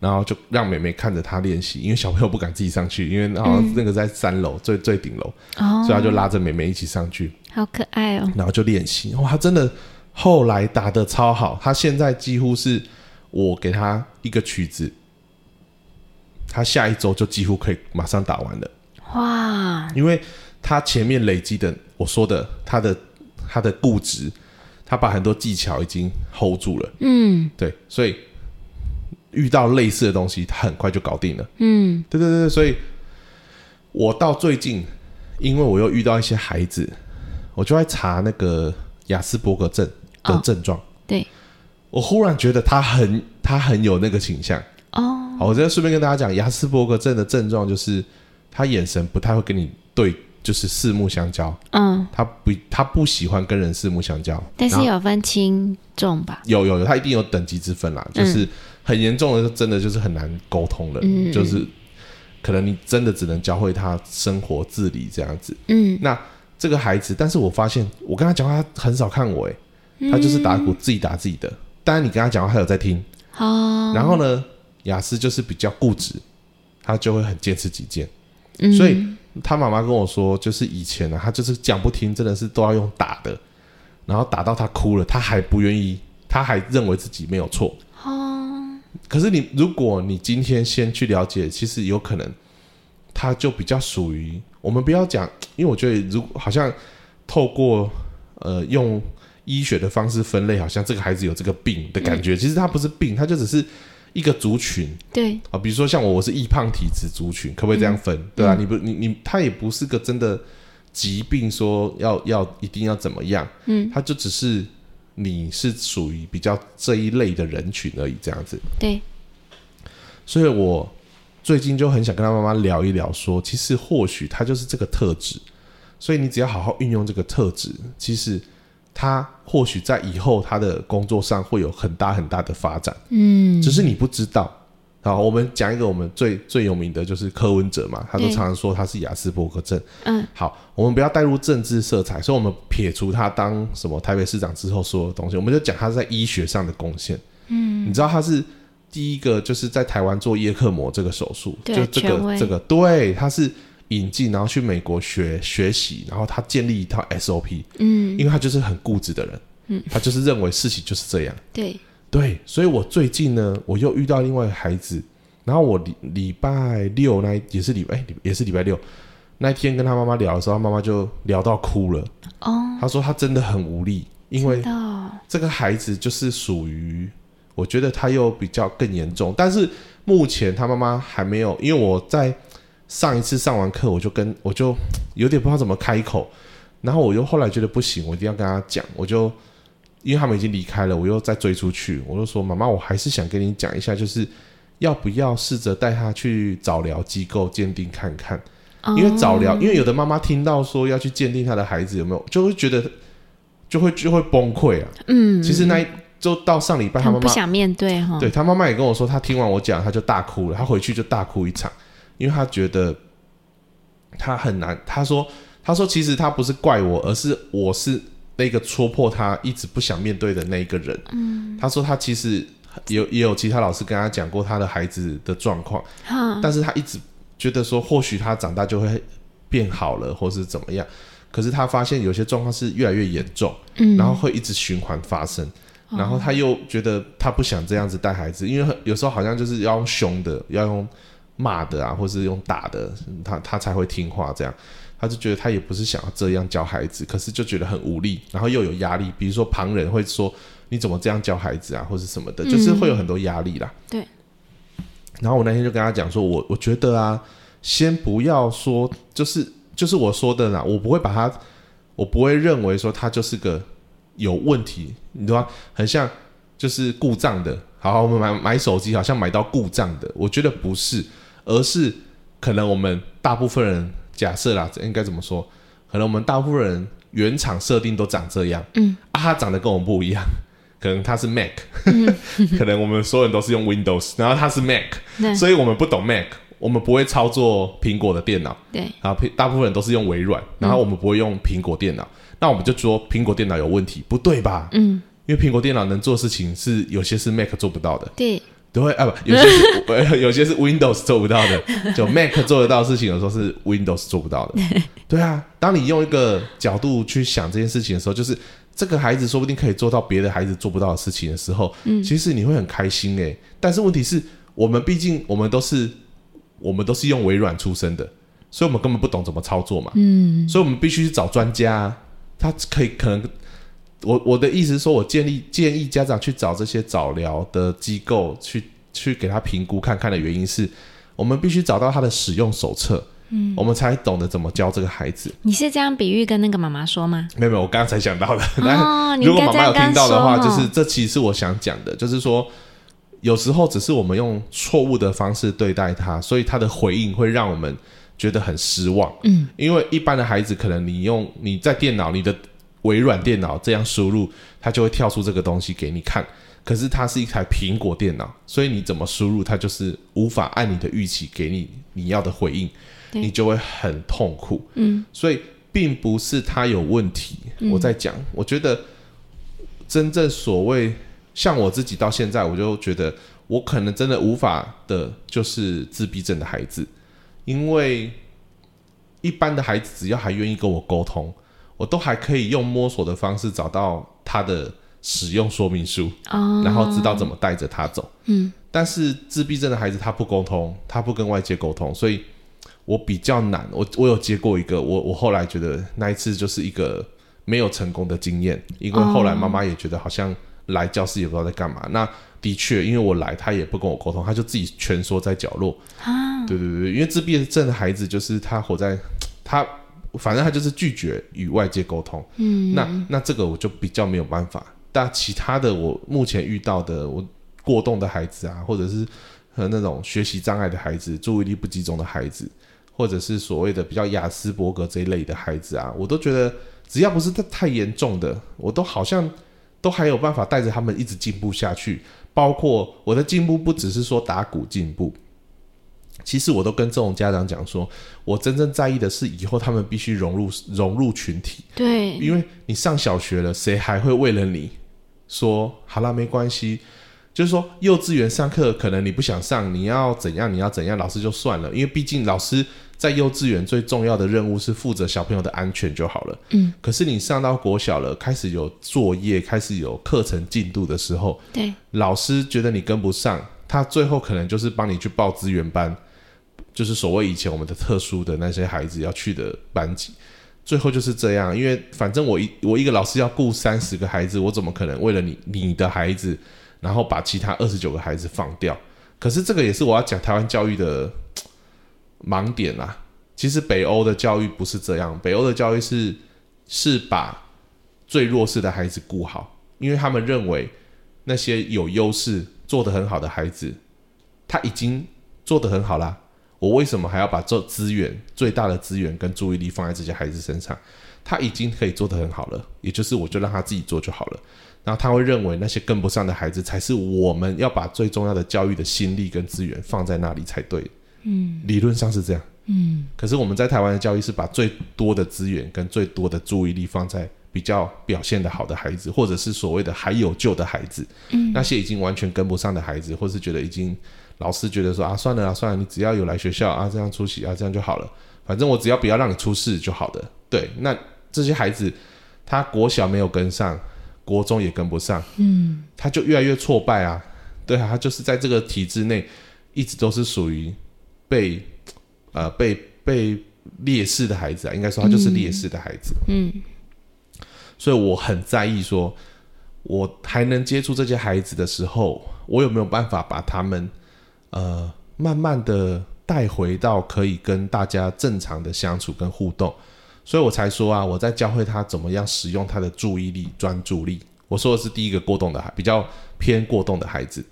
然后就让妹妹看着他练习，因为小朋友不敢自己上去，因为好像那个在三楼、最最顶楼，哦所以他就拉着妹妹一起上去，好可爱哦，然后就练习。哇，他真的后来打的超好，他现在几乎是我给他一个曲子，他下一周就几乎可以马上打完了。哇，因为他前面累积的，我说的他的他的固执，他把很多技巧已经 hold 住了，嗯。对，所以遇到类似的东西，他很快就搞定了。嗯。对对对，对所以我到最近，因为我又遇到一些孩子，我就在查那个雅斯伯格症的哦症状，对，我忽然觉得他很他很有那个倾向。哦，好，我再顺便跟大家讲，雅斯伯格症的症状就是他眼神不太会跟你对，就是四目相交。嗯，他不他不喜欢跟人四目相交，但是有分轻重吧？有有有，他一定有等级之分啦，就是很严重的，真的就是很难沟通了，嗯就是可能你真的只能教会他生活自理这样子。嗯，那这个孩子，但是我发现我跟他讲话，他很少看我，诶，他就是打鼓自己打自己的。当然你跟他讲话，他有在听，哦，然后呢，雅思就是比较固执，他就会很坚持己见。嗯所以他妈妈跟我说，就是以前呢、啊，他就是讲不听，真的是都要用打的，然后打到他哭了，他还不愿意，他还认为自己没有错。哦，可是你，如果你今天先去了解，其实有可能他就比较属于我们不要讲，因为我觉得如好像透过呃用医学的方式分类，好像这个孩子有这个病的感觉，其实他不是病，他就只是一个族群。对，啊，比如说像我，我是易胖体质族群，可不可以这样分？对啊，你不，你你，他也不是个真的疾病，说要要一定要怎么样，嗯，他就只是你是属于比较这一类的人群而已，这样子。对，所以我最近就很想跟他妈妈聊一聊说其实或许他就是这个特质，所以你只要好好运用这个特质，其实他或许在以后他的工作上会有很大很大的发展，嗯，只是你不知道。好，我们讲一个我们最最有名的就是柯文哲嘛，他都常常说他是雅斯伯格症。嗯，好，我们不要带入政治色彩，所以我们撇除他当什么台北市长之后所有东西，我们就讲他在医学上的贡献。嗯，你知道他是第一个就是在台湾做叶克膜这个手术，就这个这个对，他是引进，然后去美国学学习，然后他建立一套 SOP，嗯，因为他就是很固执的人，嗯，他就是认为事情就是这样。对，对，所以我最近呢，我又遇到另外一个孩子，然后我礼礼拜六那一也是礼拜、哎也是礼拜六那一天跟他妈妈聊的时候，他妈妈就聊到哭了。哦，他说他真的很无力，因为到这个孩子就是属于，我觉得他又比较更严重，但是目前他妈妈还没有，因为我在上一次上完课，我就跟我就有点不知道怎么开口，然后我又后来觉得不行，我一定要跟他讲，我就因为他们已经离开了，我又再追出去，我就说妈妈，我还是想跟你讲一下，就是要不要试着带他去早疗机构鉴定看看。因为早疗，因为有的妈妈听到说要去鉴定她的孩子有没有，就会觉得就会就会崩溃啊。嗯，其实那一就到上礼拜，他妈妈不想面对哈，对他妈妈也跟我说，他听完我讲，他就大哭了，他回去就大哭一场，因为他觉得他很难。他说他说其实他不是怪我，而是我是那个戳破他一直不想面对的那一个人。嗯，他说他其实有也有其他老师跟他讲过他的孩子的状况，哈，但是他一直觉得说，或许他长大就会变好了，或是怎么样。可是他发现有些状况是越来越严重，嗯，然后会一直循环发生。然后他又觉得他不想这样子带孩子，因为有时候好像就是要用凶的，要用骂的啊，或是用打的，他他才会听话。这样，他就觉得他也不是想要这样教孩子，可是就觉得很无力，然后又有压力。比如说旁人会说你怎么这样教孩子啊，或是什么的，就是会有很多压力啦。对。然后我那天就跟他讲说，我我觉得啊，先不要说，就是就是我说的啦，我不会把他，我不会认为说他就是个有问题，你知道吗？很像就是故障的。好，我们买买手机，好像买到故障的，我觉得不是，而是可能我们大部分人假设啦，应该怎么说？可能我们大部分人原厂设定都长这样，嗯，啊，他长得跟我们不一样，可能他是 Mac，、可能我们所有人都是用 Windows，然后他是 Mac，所以我们不懂 Mac，我们不会操作苹果的电脑，对，啊，平大部分人都是用微软，然后我们不会用苹果电脑，那我们就说苹果电脑有问题，不对吧？嗯，因为苹果电脑能做的事情是有些是 Mac 做不到的，对，对啊不，有些是呃 有些是 Windows 做不到的，就 Mac 做得到的事情，有时候是 Windows 做不到的。对啊，当你用一个角度去想这件事情的时候，就是这个孩子说不定可以做到别的孩子做不到的事情的时候，嗯，其实你会很开心诶。但是问题是我们毕竟我们都是我们都是用微软出身的，所以我们根本不懂怎么操作嘛，嗯，所以我们必须去找专家啊，他可以可能。我我的意思是说，我建议建议家长去找这些早疗的机构去去给他评估看看的原因是，我们必须找到他的使用手册，嗯，我们才懂得怎么教这个孩子。你是这样比喻跟那个妈妈说吗？没有没有，我刚刚才想到的。哦，如果妈妈有听到的话，说就是这其实是我想讲的，就是说有时候只是我们用错误的方式对待他，所以他的回应会让我们觉得很失望。嗯，因为一般的孩子可能你用你在电脑你的微软电脑这样输入，它就会跳出这个东西给你看。可是它是一台苹果电脑，所以你怎么输入，它就是无法按你的预期给你你要的回应，你就会很痛苦。嗯，所以并不是它有问题。我在讲，我觉得真正所谓像我自己到现在，我就觉得我可能真的无法的，就是自闭症的孩子，因为一般的孩子只要还愿意跟我沟通，我都还可以用摸索的方式找到他的使用说明书，哦，然后知道怎么带着他走。嗯，但是自闭症的孩子他不沟通，他不跟外界沟通，所以我比较难。我我有接过一个，我我后来觉得那一次就是一个没有成功的经验，因为后来妈妈也觉得好像来教室也不知道在干嘛。那的确，因为我来，他也不跟我沟通，他就自己蜷缩在角落。啊，对对对，因为自闭症的孩子就是他活在他，反正他就是拒绝与外界沟通。嗯，那那这个我就比较没有办法。但其他的，我目前遇到的，我过动的孩子啊，或者是和那种学习障碍的孩子、注意力不集中的孩子，或者是所谓的比较雅斯伯格这一类的孩子啊，我都觉得只要不是太太严重的，我都好像都还有办法带着他们一直进步下去。包括我的进步，不只是说打鼓进步，其实我都跟这种家长讲说，我真正在意的是以后他们必须融入融入群体。对，因为你上小学了，谁还会为了你说好啦没关系？就是说，幼稚园上课可能你不想上，你要怎样你要怎样，老师就算了，因为毕竟老师在幼稚园最重要的任务是负责小朋友的安全就好了。嗯，可是你上到国小了，开始有作业，开始有课程进度的时候，对，老师觉得你跟不上，他最后可能就是帮你去报资源班，就是所谓以前我们的特殊的那些孩子要去的班级。最后就是这样，因为反正我一我一个老师要顾三十个孩子，我怎么可能为了你你的孩子，然后把其他二十九个孩子放掉？可是这个也是我要讲台湾教育的 盲点啦。其实北欧的教育不是这样，北欧的教育是是把最弱势的孩子顾好，因为他们认为那些有优势、做得很好的孩子，他已经做得很好啦。我为什么还要把这资源最大的资源跟注意力放在这些孩子身上？他已经可以做得很好了，也就是我就让他自己做就好了。然后他会认为那些跟不上的孩子才是我们要把最重要的教育的心力跟资源放在那里才对。嗯理论上是这样，嗯可是我们在台湾的教育是把最多的资源跟最多的注意力放在比较表现的好的孩子，或者是所谓的还有救的孩子。嗯，那些已经完全跟不上的孩子，或是觉得已经老师觉得说啊，算了啊，算了，你只要有来学校啊，这样出席啊，这样就好了。反正我只要不要让你出事就好的。对，那这些孩子他国小没有跟上，国中也跟不上，嗯他就越来越挫败啊。对啊，他就是在这个体制内一直都是属于被呃被被劣势的孩子啊，应该说他就是劣势的孩子。嗯所以我很在意说，我还能接触这些孩子的时候，我有没有办法把他们呃慢慢的带回到可以跟大家正常的相处跟互动，所以我才说啊，我在教会他怎么样使用他的注意力、专注力。我说的是第一个过动的孩，比较偏过动的孩子，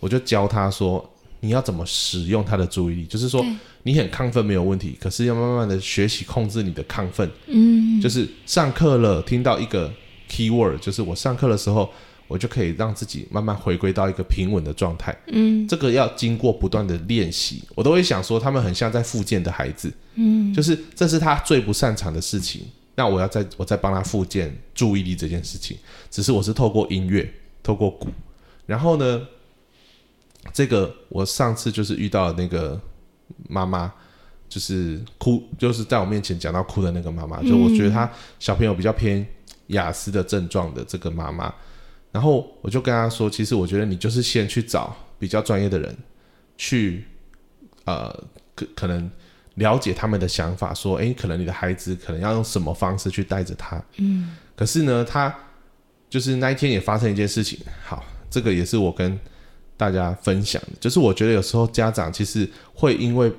我就教他说，你要怎么使用他的注意力，就是说你很亢奋没有问题，可是要慢慢的学习控制你的亢奋。嗯，就是上课了，听到一个 keyword，就是我上课的时候，我就可以让自己慢慢回归到一个平稳的状态。嗯。这个要经过不断的练习，我都会想说，他们很像在复健的孩子，嗯。就是这是他最不擅长的事情，那我要再我再帮他复健注意力这件事情，只是我是透过音乐，透过鼓，然后呢，这个我上次就是遇到那个妈妈，就是哭，就是在我面前讲到哭的那个妈妈，就我觉得她小朋友比较偏雅思的症状的这个妈妈，然后我就跟她说，其实我觉得你就是先去找比较专业的人去，呃，可可能了解他们的想法，说，诶，可能你的孩子可能要用什么方式去带着他，嗯可是呢，他就是那一天也发生一件事情。好，这个也是我跟大家分享的，就是我觉得有时候家长其实会因为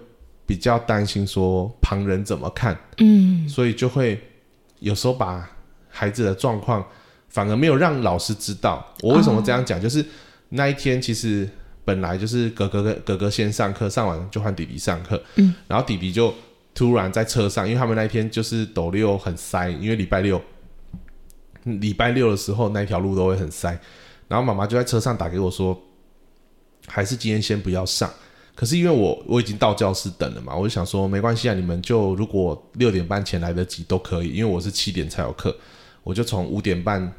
比较担心说旁人怎么看，嗯所以就会有时候把孩子的状况反而没有让老师知道。我为什么这样讲？就是那一天其实本来就是哥哥跟哥哥先上课，上完就换弟弟上课，嗯，然后弟弟就突然在车上，因为他们那一天就是斗六很塞，因为礼拜六。礼拜六的时候，那一条路都会很塞，然后妈妈就在车上打给我说，还是今天先不要上。可是因为我我已经到教室等了嘛，我就想说没关系啊，你们就如果六点半前来得及都可以，因为我是七点才有课，我就从五点半，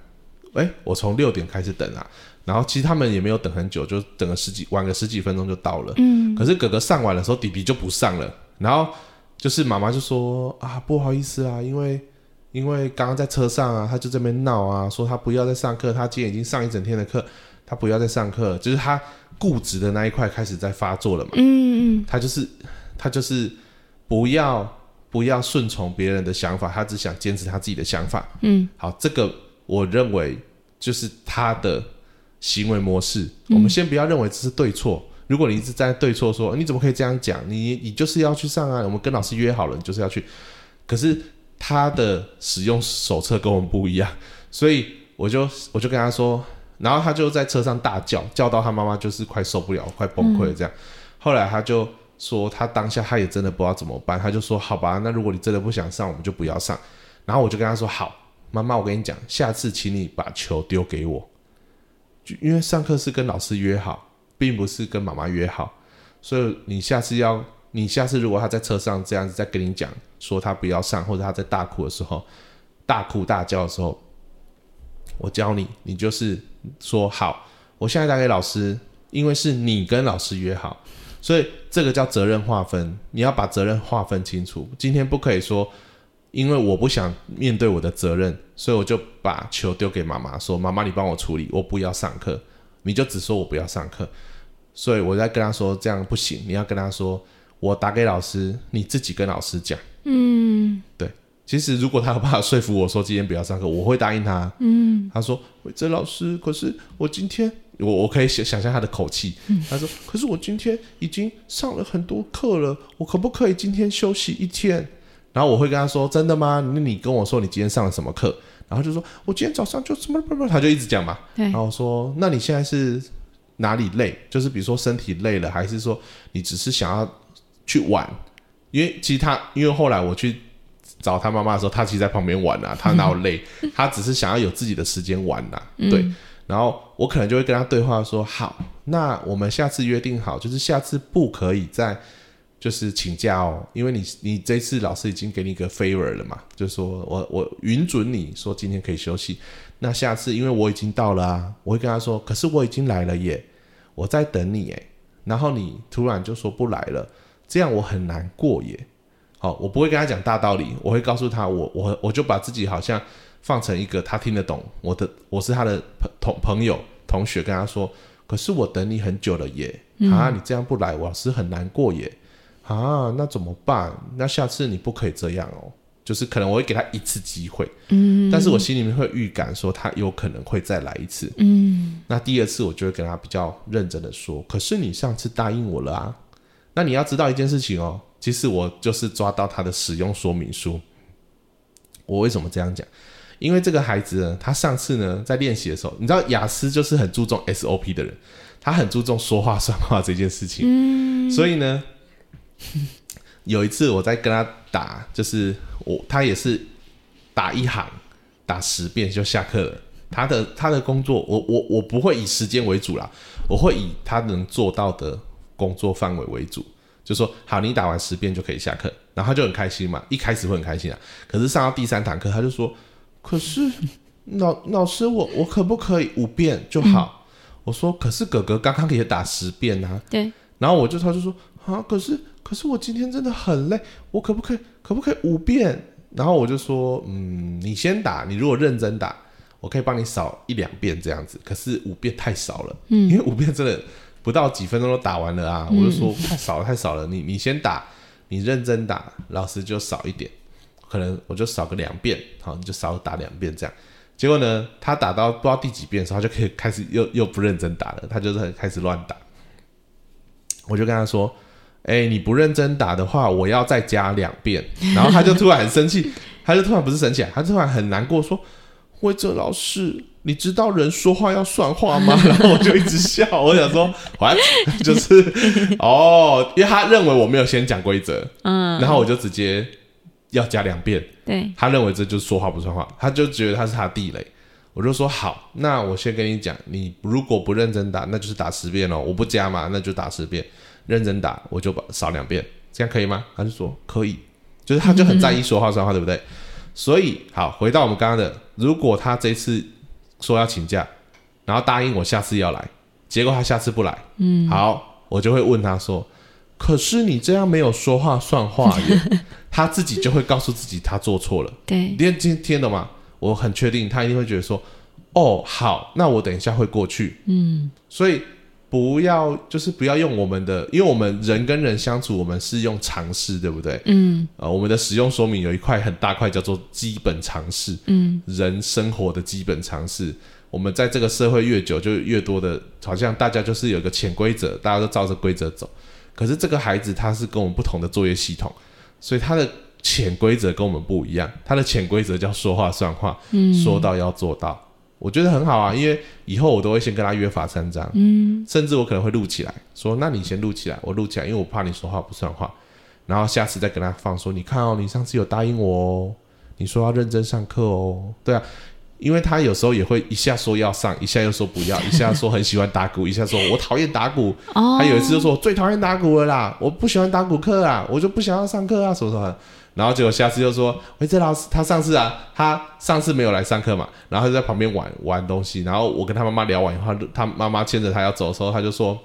哎，我从六点开始等啊。然后其实他们也没有等很久，就等个十几晚个十几分钟就到了。嗯可是哥哥上完的时候，弟弟就不上了。然后就是妈妈就说啊，不好意思啊，因为因为刚刚在车上啊，他就这边闹啊，说他不要再上课，他今天已经上一整天的课，他不要再上课，就是他固执的那一块开始在发作了嘛。嗯嗯他就是他就是不要不要顺从别人的想法，他只想坚持他自己的想法。嗯好，这个我认为就是他的行为模式。我们先不要认为这是对错。如果你一直在对错说，你怎么可以这样讲？你你就是要去上啊，我们跟老师约好了，你就是要去。可是他的使用手册跟我们不一样，所以我就我就跟他说，然后他就在车上大叫，叫到他妈妈就是快受不了，快崩溃了这样。后来他就说他当下他也真的不知道怎么办，他就说好吧，那如果你真的不想上，我们就不要上。然后我就跟他说好，妈妈，我跟你讲，下次请你把球丢给我，就因为上课是跟老师约好，并不是跟妈妈约好，所以你下次要，你下次如果他在车上这样子再跟你讲说他不要上，或者他在大哭的时候大哭大叫的时候，我教你，你就是说好，我现在打给老师，因为是你跟老师约好，所以这个叫责任划分，你要把责任划分清楚。今天不可以说，因为我不想面对我的责任，所以我就把球丢给妈妈，说妈妈你帮我处理，我不要上课，你就只说我不要上课。所以我在跟他说这样不行，你要跟他说，我打给老师，你自己跟老师讲。嗯其实如果他有办法说服我说今天不要上课，我会答应他。嗯他说：“伟哲老师，可是我今天我我可以想想象他的口气。嗯他说：可是我今天已经上了很多课了，我可不可以今天休息一天？然后我会跟他说：真的吗？那你跟我说你今天上了什么课？然后就说我今天早上就什么什么，他就一直讲嘛。对然后我说：那你现在是哪里累？就是比如说身体累了，还是说你只是想要去玩？因为其实他，因为后来我去找他妈妈的时候，他其实在旁边玩啊，他哪有累？他只是想要有自己的时间玩呐、对。然后我可能就会跟他对话说：好，那我们下次约定好，就是下次不可以再就是请假哦，因为你你这次老师已经给你一个 favor 了嘛，就是说我我允准你说今天可以休息，那下次因为我已经到了啊，我会跟他说，可是我已经来了耶，我在等你耶，然后你突然就说不来了，这样我很难过耶。好，我不会跟他讲大道理，我会告诉他，我我我就把自己好像放成一个他听得懂我的，我是他的朋同朋友同学，跟他说，可是我等你很久了耶，啊，你这样不来，我老师很难过耶，啊，那怎么办？那下次你不可以这样哦，就是可能我会给他一次机会，嗯但是我心里面会预感说他有可能会再来一次，嗯。那第二次我就会跟他比较认真的说，可是你上次答应我了啊，那你要知道一件事情哦，其实我就是抓到他的使用说明书。我为什么这样讲？因为这个孩子呢，他上次呢在练习的时候，你知道雅思就是很注重 SOP 的人，他很注重说话算话这件事情，嗯所以呢，有一次我在跟他打，就是我他也是打一行打十遍就下课了。他的他的工作，我我我不会以时间为主啦，我会以他能做到的工作范围为主。就说好，你打完十遍就可以下课，然后他就很开心嘛。一开始会很开心啊，可是上到第三堂课，他就说：“可是老老师，我我可不可以五遍就好？”我说：“可是哥哥刚刚也打十遍啊。”对，然后我就他就说啊，可是可是我今天真的很累，我可不可以可不可以五遍？然后我就说，嗯，你先打，你如果认真打，我可以帮你扫一两遍这样子。可是五遍太少了，嗯，因为五遍真的不到几分钟都打完了啊。我就说太少了，太少了，你你先打，你认真打，老师就少一点，可能我就少个两遍，好，你就少打两遍这样。结果呢，他打到不知道第几遍的时候，他就可以开始又又不认真打了，他就是开始乱打。我就跟他说：“哎、你不认真打的话，我要再加两遍。”然后他就突然很生气，他就突然不是生气啊，他突然很难过，说：“魏哲老师，你知道人说话要算话吗？” 然后我就一直笑，我想说，what？就是哦，因为他认为我没有先讲规则，嗯，然后我就直接要加两遍，对，他认为这就是说话不算话，他就觉得他是他地雷。我就说好，那我先跟你讲，你如果不认真打，那就是打十遍哦，我不加嘛，那就打十遍。认真打，我就把少两遍，这样可以吗？他就说可以，就是他就很在意说话算话，对不对？所以好，回到我们刚刚的，如果他这次说要请假，然后答应我下次要来，结果他下次不来，嗯，好，我就会问他说，可是你这样没有说话算话耶，他自己就会告诉自己他做错了。对，你听听听懂吗？我很确定他一定会觉得说，哦，好，那我等一下会过去。嗯，所以不要就是不要用我们的，因为我们人跟人相处，我们是用常识，对不对？嗯呃，我们的使用说明有一块很大块叫做基本常识，嗯人生活的基本常识。我们在这个社会越久，就越多的，好像大家就是有个潜规则，大家都照着规则走。可是这个孩子他是跟我们不同的作业系统，所以他的潜规则跟我们不一样。他的潜规则叫说话算话，嗯，说到要做到。我觉得很好啊，因为以后我都会先跟他约法三章，嗯，甚至我可能会录起来，说那你先录起来，我录起来，因为我怕你说话不算话，然后下次再跟他放说，你看哦，你上次有答应我哦，你说要认真上课哦，对啊，因为他有时候也会一下说要上，一下又说不要，一下说很喜欢打鼓，一下说我讨厌打鼓，哦，他有一次就说我最讨厌打鼓了啦，我不喜欢打鼓课啊，我就不想要上课啊，什么什么的。然后结果下次又说，喂，这老师他上次啊，他上次没有来上课嘛，然后他就在旁边玩玩东西。然后我跟他妈妈聊完以后，他妈妈牵着他要走的时候，他就说：“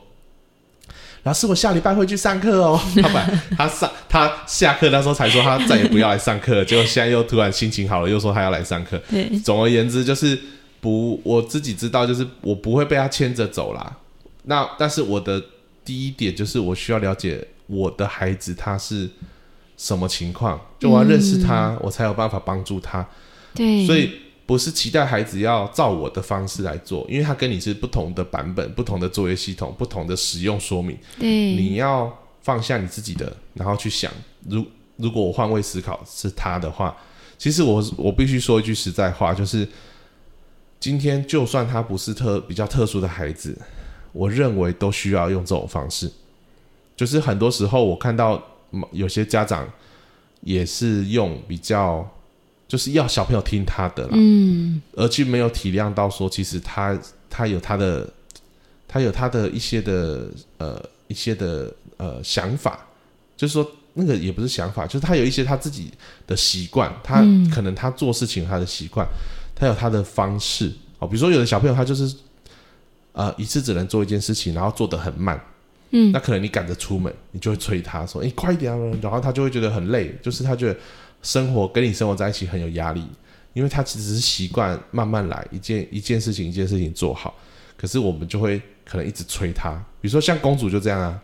老师，我下礼拜会去上课哦。”他本他上他下课那时候才说他再也不要来上课，结果现在又突然心情好了，又说他要来上课。对，总而言之，就是不我自己知道，就是我不会被他牵着走啦。那但是我的第一点就是我需要了解我的孩子他是什么情况，就我要认识他，我才有办法帮助他。对，所以不是期待孩子要照我的方式来做，因为他跟你是不同的版本、不同的作业系统、不同的使用说明。对，你要放下你自己的，然后去想，如如果我换位思考是他的话，其实我我必须说一句实在话，就是今天就算他不是特比较特殊的孩子，我认为都需要用这种方式。就是很多时候我看到嗯有些家长也是用比较，就是要小朋友听他的啦，嗯，而去没有体谅到说，其实他他有他的，他有他的一些的呃一些的呃想法，就是说那个也不是想法，就是他有一些他自己的习惯，他嗯。可能他做事情他的习惯，他有他的方式。哦，比如说有的小朋友他就是呃一次只能做一件事情，然后做得很慢，嗯那可能你赶着出门，你就会催他说：“哎、快一点啊！”然后他就会觉得很累，就是他觉得生活跟你生活在一起很有压力，因为他其实是习惯慢慢来，一件一件事情一件事情做好。可是我们就会可能一直催他，比如说像公主就这样啊，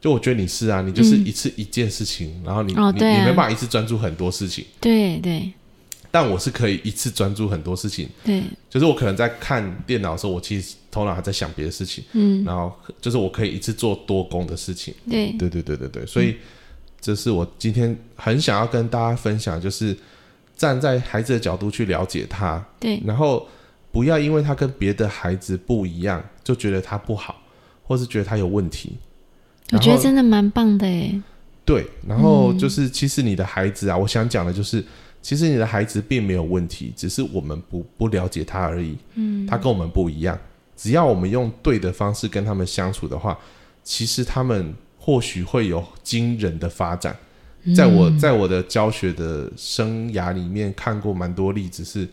就我觉得你是啊，你就是嗯一次一件事情，然后你、你你没办法一次专注很多事情，对对但我是可以一次专注很多事情，对，就是我可能在看电脑的时候，我其实头脑还在想别的事情，嗯，然后就是我可以一次做多工的事情。对，对对对对对，所以这是我今天很想要跟大家分享，就是站在孩子的角度去了解他，对，然后不要因为他跟别的孩子不一样，就觉得他不好，或是觉得他有问题。我觉得真的蛮棒的诶。对，然后就是其实你的孩子啊，我想讲的就是，其实你的孩子并没有问题，只是我们不不了解他而已。嗯，他跟我们不一样，只要我们用对的方式跟他们相处的话，其实他们或许会有惊人的发展。在我在我的教学的生涯里面看过蛮多例子，是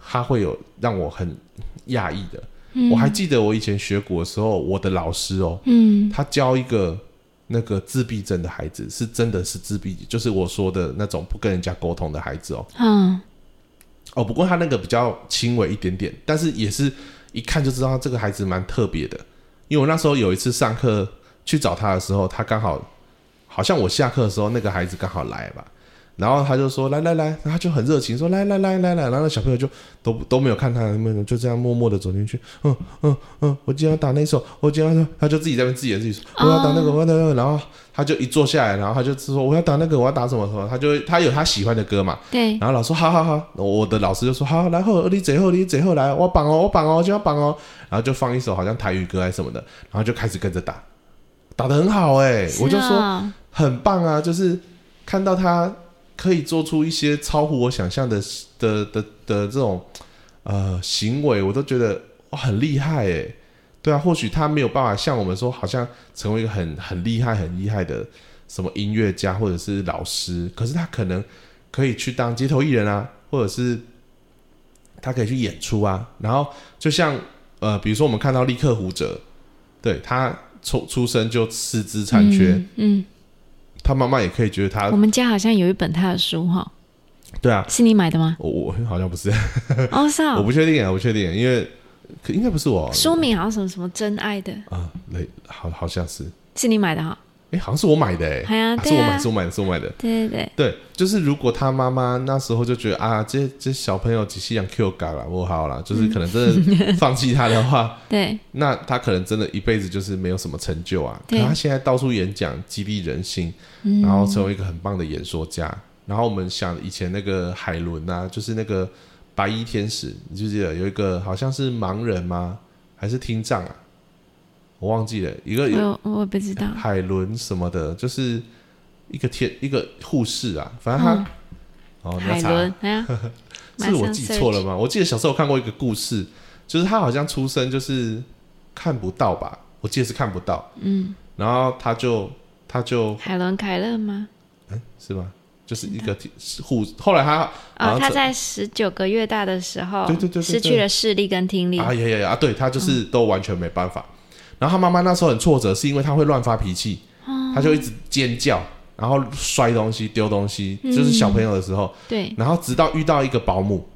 他会有让我很讶异的。我还记得我以前学鼓的时候，我的老师哦，嗯他教一个那个自闭症的孩子，是真的是自闭，就是我说的那种不跟人家沟通的孩子哦。嗯哦，不过他那个比较轻微一点点，但是也是一看就知道这个孩子蛮特别的。因为我那时候有一次上课去找他的时候，他刚好好像我下课的时候，那个孩子刚好来吧，然后他就说来来来，然后他就很热情说来来来来来，然后那小朋友就都都没有看他，没有就这样默默的走进去，嗯嗯嗯，我今天要打那首，我今天要他就自己在那边自言自语说我要打那个，我要打那个，然后他就一坐下来，然后他就说我要打那个，我要打什么什么，他就会他有他喜欢的歌嘛，对，然后老师说好好好，我的老师就说好，然后你最后你最后来，我绑哦，我绑哦，就要绑哦，然后就放一首好像台语歌还是什么的，然后就开始跟着打，打的很好哎、我就说说，很棒啊，就是看到他可以做出一些超乎我想象的的的的这种呃行为，我都觉得哇很厉害哎。对啊，或许他没有办法像我们说，好像成为一个很很厉害、很厉害的什么音乐家或者是老师，可是他可能可以去当街头艺人啊，或者是他可以去演出啊。然后就像呃，比如说我们看到利克胡哲，对他出出生就四肢残缺，嗯，他妈妈也可以觉得他我们家好像有一本他的书哈，对啊，是你买的吗？我我好像不是，哦，是 我哦，不确定啊，我不确定，因为可应该不是我。书名好像什么什么真爱的，啊，那好好像是，是你买的哈？哎，好像是我买的哎，哎啊啊是我买，是我买的，是我买的。对对对，对，就是如果他妈妈那时候就觉得啊，这这小朋友只是养 Q 嘎了，不好了，就是可能真的放弃他的话，对那他可能真的一辈子就是没有什么成就啊。他现在到处演讲，激励人心，然后成为一个很棒的演说家。然后我们想以前那个海伦啊，就是那个白衣天使，你记不记得有一个好像是盲人吗？还是听障啊？我忘记了，一个有我我不知道，海伦什么的，就是一个天一个护士啊，反正他、嗯哦，海伦，是我记错了吗？我记得小时候看过一个故事，就是他好像出生就是看不到吧，我记得是看不到，嗯，然后他就他就海伦凯勒吗？是吗？就是一个天护，后来他啊哦，他在十九个月大的时候，对对对失去了视力跟听力。啊呀呀呀，啊对他就是都完全没办法。然后他妈妈那时候很挫折，是因为他会乱发脾气，他就一直尖叫，然后摔东西、丢东西，就是小朋友的时候。对，然后直到遇到一个保姆，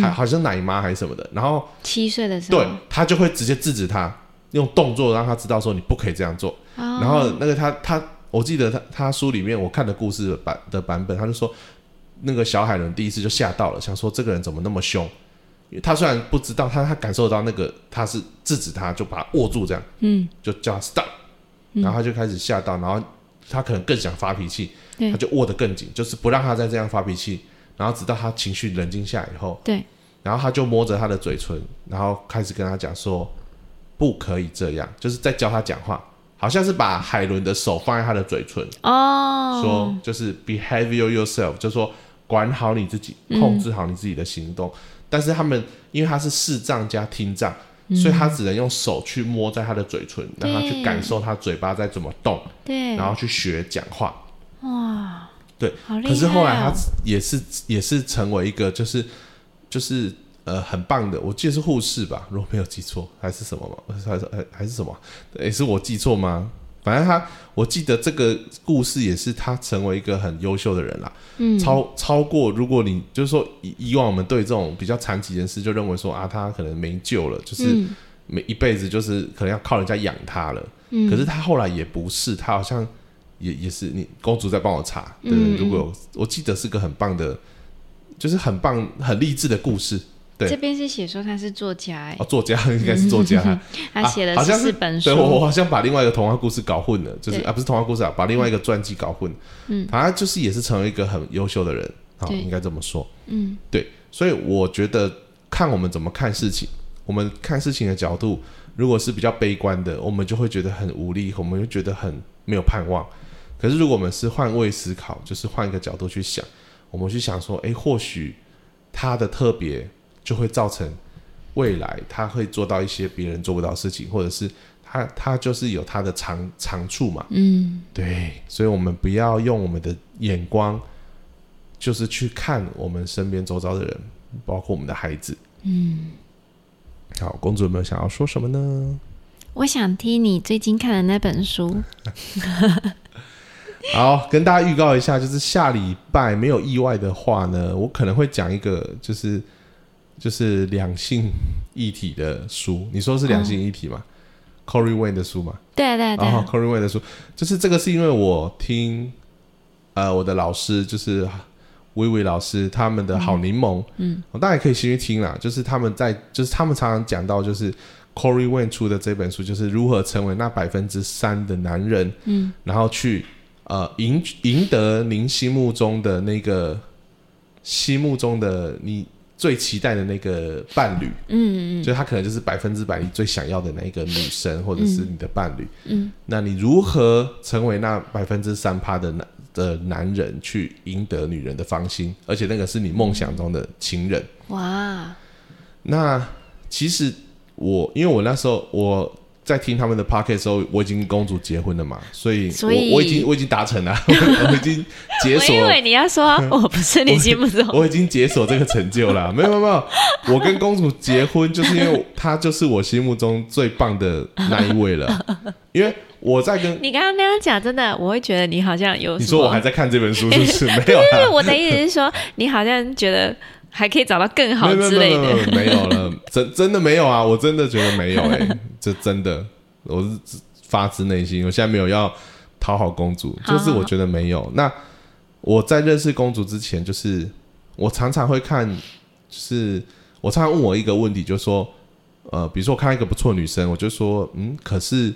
还好像奶妈还是什么的，然后七岁的时候，对他就会直接制止他，用动作让他知道说你不可以这样做。哦然后那个他他，我记得他他书里面我看的故事的版的版本，他就说那个小海伦第一次就吓到了，想说这个人怎么那么凶。因为他虽然不知道，他他感受到那个他是制止他，就把他握住这样，嗯，就叫他 stop，然后他就开始吓到，然后他可能更想发脾气，他就握得更紧，就是不让他再这样发脾气，然后直到他情绪冷静下来以后，对，然后他就摸着他的嘴唇，然后开始跟他讲说不可以这样，就是在教他讲话，好像是把海伦的手放在他的嘴唇，哦，说就是 behavior yourself，就说管好你自己，嗯控制好你自己的行动。但是他们因为他是视障加听障，嗯所以他只能用手去摸在他的嘴唇，让他去感受他嘴巴在怎么动，对，然后去学讲话。哇，对。可是后来他也是也是成为一个就是就是呃很棒的，我记得是护士吧，如果没有记错，还是什么吗，还是还还是什么？也是我记错吗？反正他，我记得这个故事也是他成为一个很优秀的人啦，嗯，超超过如果你就是说以以往我们对这种比较残疾人士就认为说啊他可能没救了，就是嗯。每一辈子就是可能要靠人家养他了，嗯。可是他后来也不是，他好像也也是你公主在帮我查，对，嗯嗯。如果我记得是个很棒的，就是很棒很励志的故事。对这边是写说他是作家，哎哦，，作家 应该是作家，他写的啊好像四本书。对我我好像把另外一个童话故事搞混了，就是啊不是童话故事啊，把另外一个传记搞混。嗯，反正就是也是成为一个很优秀的人，好，对应该这么说。嗯对，所以我觉得看我们怎么看事情，我们看事情的角度，如果是比较悲观的，我们就会觉得很无力，我们就觉得很没有盼望。可是如果我们是换位思考，就是换一个角度去想，我们去想说，哎，或许他的特别就会造成未来他会做到一些别人做不到的事情，或者是他他就是有他的长长处嘛。嗯，对，所以我们不要用我们的眼光，就是去看我们身边周遭的人，包括我们的孩子。嗯，好，公主有没有想要说什么呢？我想听你最近看的那本书。好，跟大家预告一下，就是下礼拜没有意外的话呢，我可能会讲一个就是就是两性一体的书。你说是两性一体吗、c o r y Wayne 的书吗？对对对，哦 Corey Wayne 的书，就是这个是因为我听呃我的老师就是薇薇老师他们的好柠檬，嗯，大家也可以先去听啦。就是他们在就是他们常常讲到就是 Corey Wayne 出的这本书，就是如何成为那百分之三的男人，嗯，然后去呃赢赢得您心目中的那个心目中的你最期待的那个伴侣，嗯嗯就他可能就是百分之百你最想要的那一个女生，或者是你的伴侣。嗯，那你如何成为那百分之三趴的男的男人，去赢得女人的芳心？而且那个是你梦想中的情人。哇，那其实我因为我那时候我在听他们的 p o c k e t 的时候，我已经跟公主结婚了嘛，所以所以我我已经我已经达成了，我已经解我锁以为你要说我不是你心目中，我已经解锁这个成就了。没有没有没有，我跟公主结婚就是因为她就是我心目中最棒的那一位了。因为我在跟你刚刚那样讲，真的我会觉得你好像有你说我还在看这本书，是不是？没有因为，我的意思是说，你好像觉得还可以找到更好之类的。没有了，真真的没有啊！我真的觉得没有哎、这 真的，我是发自内心，我现在没有要讨好公主，就是我觉得没有。那我在认识公主之前，就是我常常会看，就是我常常问我一个问题，就说，呃，比如说我看到一个不错的女生，我就说，嗯，可是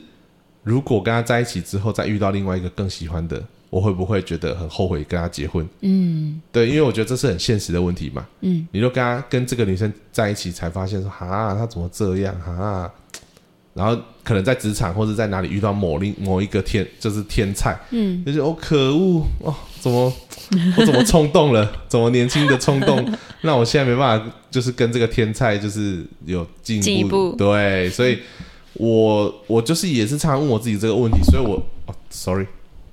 如果跟她在一起之后，再遇到另外一个更喜欢的，我我会不会觉得很后悔跟他结婚？嗯对，因为我觉得这是很现实的问题嘛。嗯，你就跟他跟这个女生在一起，才发现说，哈，她怎么这样哈？然后可能在职场或者在哪里遇到某另某一个天，就是天才，嗯，就是哦，可恶哦，怎么我怎么冲动了？怎么年轻的冲动，让我现在没办法，就是跟这个天才就是有进进一步对，所以我我就是也是常常问我自己这个问题，所以我哦，sorry，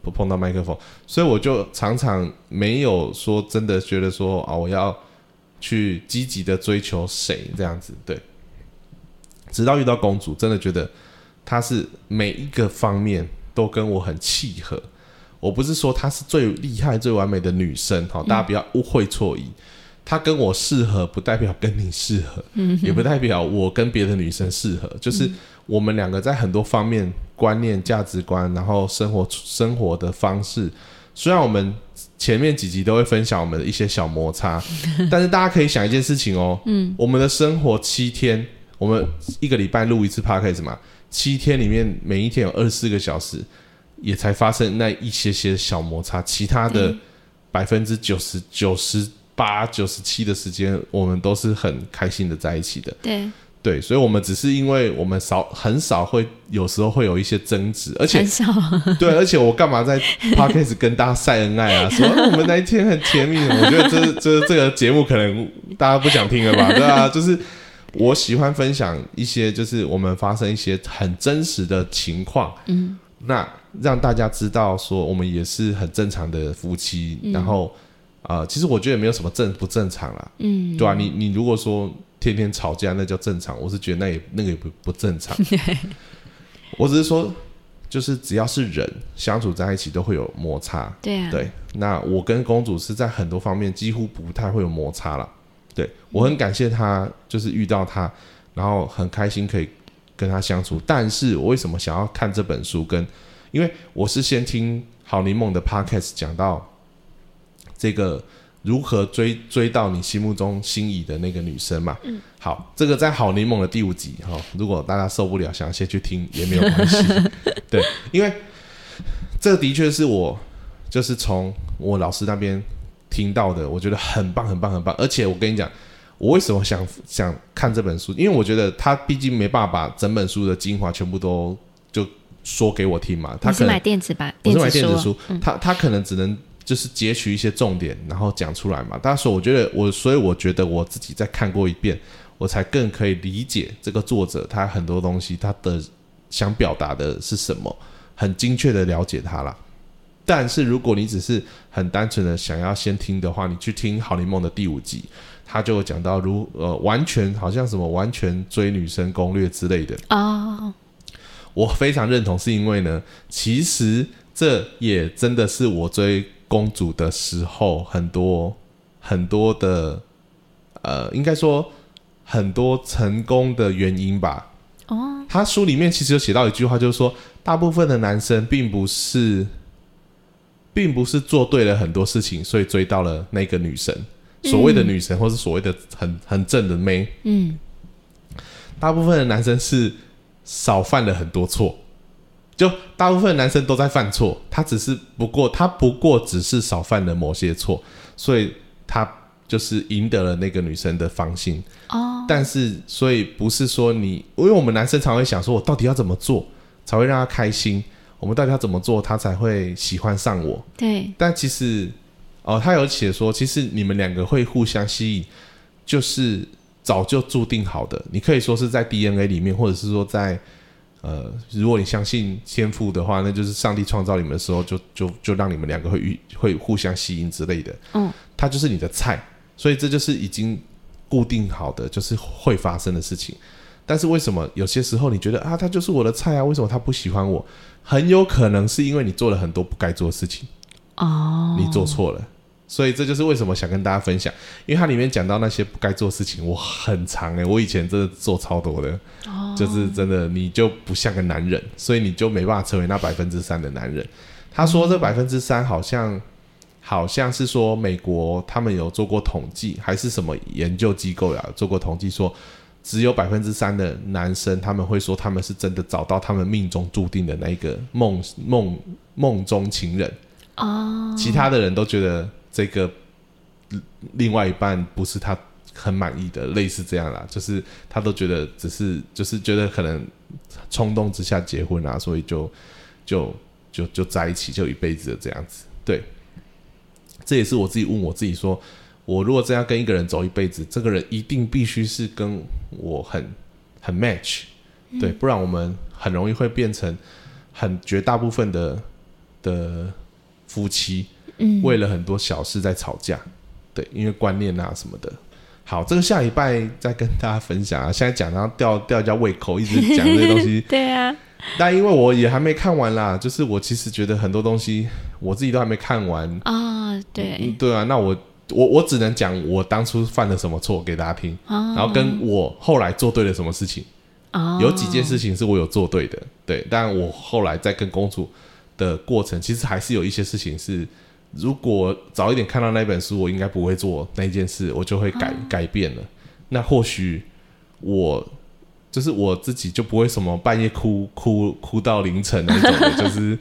不碰到麦克风，所以我就常常没有说真的觉得说啊，我要去积极的追求谁这样子，对。直到遇到公主，真的觉得她是每一个方面都跟我很契合。我不是说她是最厉害、最完美的女生，好，大家不要误会错意。她跟我适合，不代表跟你适合，嗯也不代表我跟别的女生适合。就是我们两个在很多方面、观念、价值观，然后生活生活的方式，虽然我们前面几集都会分享我们的一些小摩擦，但是大家可以想一件事情哦，嗯，我们的生活七天，我们一个礼拜录一次 podcast 嘛，七天里面每一天有二十四个小时，也才发生那一些些小摩擦，其他的百分之九十九十八、九十七的时间，我们都是很开心的在一起的。对，对，所以，我们只是因为我们少很少会有时候会有一些争执，而且很少，对，而且我干嘛在 podcast 跟大家晒恩爱啊？说我们那一天很甜蜜，我觉得这这这个节目可能大家不想听了吧？对啊，就是我喜欢分享一些，就是我们发生一些很真实的情况，嗯，那让大家知道说我们也是很正常的夫妻，然后呃，其实我觉得也没有什么正不正常啦，嗯，对啊，你你如果说天天吵架，那叫正常，我是觉得那也那个也不不正常。我只是说，就是只要是人相处在一起，都会有摩擦。对啊，对，那我跟公主是在很多方面几乎不太会有摩擦了。对我很感谢她，就是遇到她，然后很开心可以跟她相处。但是我为什么想要看这本书跟？因为我是先听好柠檬的 podcast 讲到这个如何追追到你心目中心仪的那个女生嘛。嗯。好，这个在好柠檬的第五集哈、如果大家受不了，想先去听也没有关系。对，因为这的确是我就是从我老师那边听到的，我觉得很棒，很棒，很棒。而且我跟你讲，我为什么想想看这本书？因为我觉得他毕竟没办法把整本书的精华全部都就说给我听嘛。他可能买电子版，我是买电子啊书，他他可能只能就是截取一些重点，然后讲出来嘛。但是我觉得我，所以我觉得我自己再看过一遍，我才更可以理解这个作者他很多东西他的想表达的是什么，很精确的了解他啦。但是如果你只是很单纯的想要先听的话，你去听《好柠梦》的第五集，他就有讲到如呃完全好像什么完全追女生攻略之类的。啊，我非常认同，是因为呢，其实这也真的是我追公主的时候很多很多的呃，应该说很多成功的原因吧。哦，他书里面其实有写到一句话，就是说，大部分的男生并不是，并不是做对了很多事情，所以追到了那个女神，所谓的女神，或是所谓的很很正的妹。嗯，大部分的男生是少犯了很多错，就大部分男生都在犯错，他只是不过他不过只是少犯了某些错，所以他就是赢得了那个女生的芳心。哦，但是，所以不是说你，因为我们男生常会想说，我到底要怎么做才会让她开心？我们到底要怎么做，她才会喜欢上我？对，但其实，哦，他有写说，其实你们两个会互相吸引，就是早就注定好的。你可以说是在 DNA 里面，或者是说在呃，如果你相信天赋的话，那就是上帝创造你们的时候就，就就让你们两个会遇会互相吸引之类的。嗯，他就是你的菜，所以这就是已经固定好的，就是会发生的事情。但是为什么有些时候你觉得啊，他就是我的菜啊？为什么他不喜欢我？很有可能是因为你做了很多不该做的事情。哦，你做错了，所以这就是为什么想跟大家分享，因为它里面讲到那些不该做的事情，我很长诶、欸我以前真的做超多的，哦，就是真的你就不像个男人，所以你就没办法成为那百分之三的男人。他说这百分之三好像好像是说美国他们有做过统计，还是什么研究机构呀做过统计说。只有百分之三的男生，他们会说他们是真的找到他们命中注定的那一个梦梦梦中情人。哦，其他的人都觉得这个嗯另外一半不是他很满意的，类似这样啦，就是他都觉得只是就是觉得可能冲动之下结婚啊，所以就就就就在一起，就一辈子的这样子。对，这也是我自己问我自己说，我如果真要跟一个人走一辈子，这个人一定必须是跟我很很 match，对，不然我们很容易会变成很绝大部分的的夫妻，嗯，为了很多小事在吵架，对，因为观念啊什么的。好，这个下礼拜再跟大家分享啊。现在讲然后吊吊人家胃口，一直讲这些东西，对啊，但因为我也还没看完啦，就是我其实觉得很多东西我自己都还没看完。啊，对，嗯，对啊，那我我我只能讲我当初犯了什么错给大家听，哦，然后跟我后来做对了什么事情。哦，有几件事情是我有做对的，对，但我后来在跟公主的过程，其实还是有一些事情是，如果早一点看到那本书，我应该不会做那件事，我就会改、改变了。那或许我就是我自己就不会什么半夜哭哭哭到凌晨那种的，就是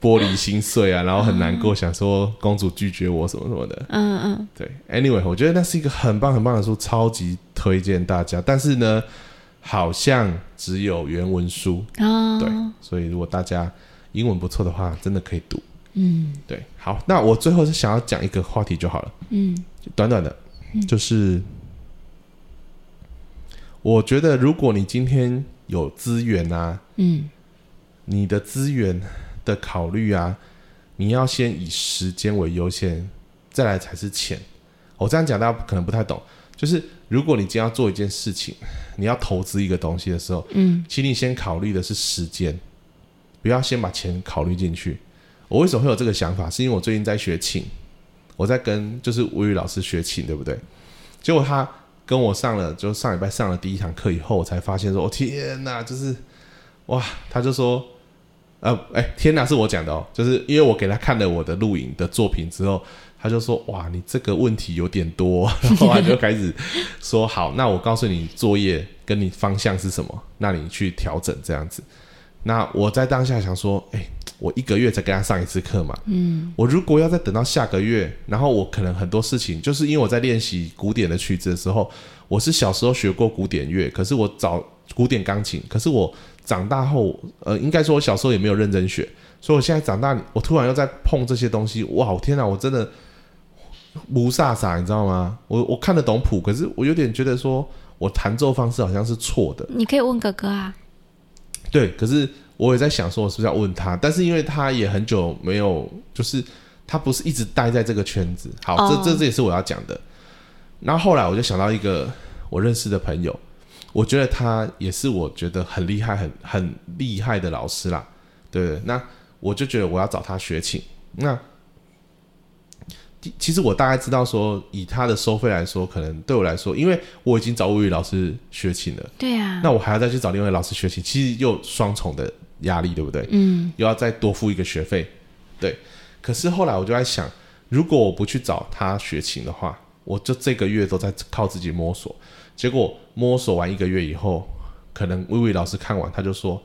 玻璃心碎啊，然后很难过，想说公主拒绝我什么什么的。嗯嗯，对，anyway，我觉得那是一个很棒很棒的书，超级推荐大家。但是呢，好像只有原文书，哦，对，所以如果大家英文不错的话，真的可以读。嗯。对，好，那我最后是想要讲一个话题就好了，嗯。短短的，就是我觉得如果你今天有资源啊，嗯。你的资源的考虑啊，你要先以时间为优先，再来才是钱。我这样讲大家可能不太懂，就是如果你今天要做一件事情，你要投资一个东西的时候，嗯。请你先考虑的是时间，不要先把钱考虑进去。我为什么会有这个想法？是因为我最近在学琴，我在跟就是吴宇老师学琴，对不对？结果他跟我上了，就上礼拜上了第一堂课以后，我才发现说，哦天哪，就是哇，他就说，呃，哎，天哪，是我讲的哦，就是因为我给他看了我的录影的作品之后，他就说，哇，你这个问题有点多，然后他就开始说，好，那我告诉你作业跟你方向是什么，那你去调整这样子。那我在当下想说，哎，我一个月才给他上一次课嘛，嗯。我如果要再等到下个月，然后我可能很多事情，就是因为我在练习古典的曲子的时候，我是小时候学过古典乐，可是我找古典钢琴，可是我长大后，呃，应该说我小时候也没有认真学，所以我现在长大，我突然又在碰这些东西，哇，我天哪，我真的不飒飒，你知道吗？我我看得懂谱，可是我有点觉得说我弹奏方式好像是错的，你可以问哥哥啊，对，可是我也在想说，我是不是要问他？但是因为他也很久没有，就是他不是一直待在这个圈子。好，哦这这这也是我要讲的。然后后来我就想到一个我认识的朋友，我觉得他也是我觉得很厉害、很很厉害的老师啦。对对？那我就觉得我要找他学琴。那其其实我大概知道说，以他的收费来说，可能对我来说，因为我已经找物语老师学琴了。对啊，那我还要再去找另外一老师学琴，其实又双重的压力，对不对？嗯又要再多付一个学费，对。可是后来我就在想，如果我不去找他学琴的话，我就这个月都在靠自己摸索。结果摸索完一个月以后，可能微微老师看完他就说：“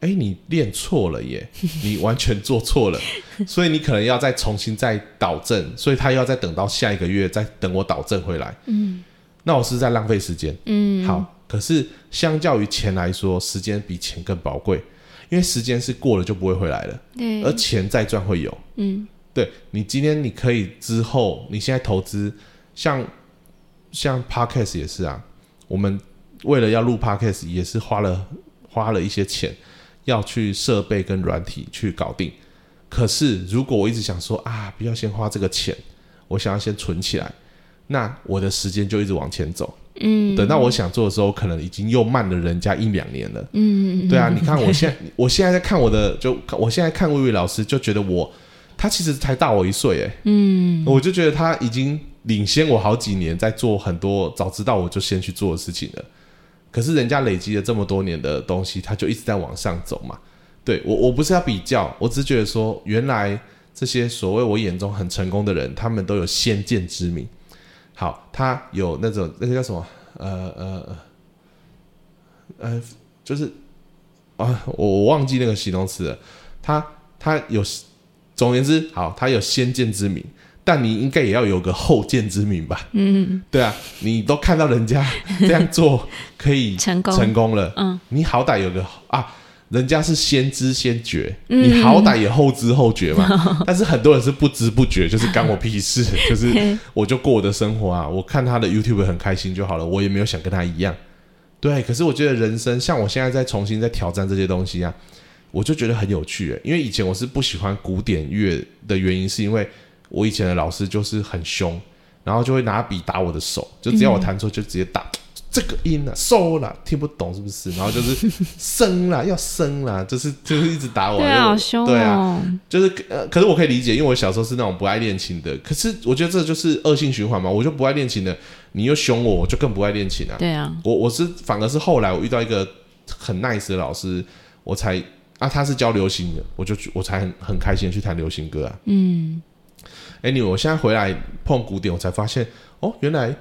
哎，你练错了耶，你完全做错了，所以你可能要再重新再导正，所以他又要再等到下一个月再等我导正回来。”嗯那我是在浪费时间。嗯，好，可是相较于钱来说，时间比钱更宝贵，因为时间是过了就不会回来了，对，而钱再赚会有。嗯对你今天你可以之后，你现在投资，像像 podcast 也是啊，我们为了要录 podcast 也是花了花了一些钱，要去设备跟软体去搞定。可是如果我一直想说啊，不要先花这个钱，我想要先存起来，那我的时间就一直往前走。嗯，等到我想做的时候，可能已经又慢了人家一两年了。嗯，对啊，你看我现在，我现在在看我的，就我现在看魏巍老师，就觉得我他其实才大我一岁，哎，嗯我就觉得他已经领先我好几年，在做很多早知道我就先去做的事情了。可是人家累积了这么多年的东西，他就一直在往上走嘛。对我，我不是要比较，我只是觉得说，原来这些所谓我眼中很成功的人，他们都有先见之明。好，他有那种那个叫什么？呃呃呃，就是啊，我我忘记那个形容词了。他他有总而言之，好，他有先见之明，但你应该也要有个后见之明吧？嗯，对啊，你都看到人家这样做可以 成功成功了，嗯，你好歹有个啊，人家是先知先觉，嗯你好歹也后知后觉嘛。但是很多人是不知不觉，就是干我屁事，就是我就过我的生活啊，我看他的 YouTube 很开心就好了，我也没有想跟他一样。对，可是我觉得人生像我现在在重新在挑战这些东西啊，我就觉得很有趣耶，因为以前我是不喜欢古典乐的原因，是因为我以前的老师就是很凶，然后就会拿笔打我的手，就只要我弹错就直接打。这个音啊，收了，听不懂是不是？然后就是升啦，要升啦，就是就是一直打我。对啊，好凶对啊，哦。就是呃，可是我可以理解，因为我小时候是那种不爱练琴的。可是我觉得这就是恶性循环嘛，我就不爱练琴的，你又凶我，我就更不爱练琴啊。对啊，我我是反而是后来我遇到一个很 nice 的老师，我才啊，他是教流行的，我就去我才很很开心的去弹流行歌啊。嗯，Anyway，我现在回来碰古典，我才发现哦，原来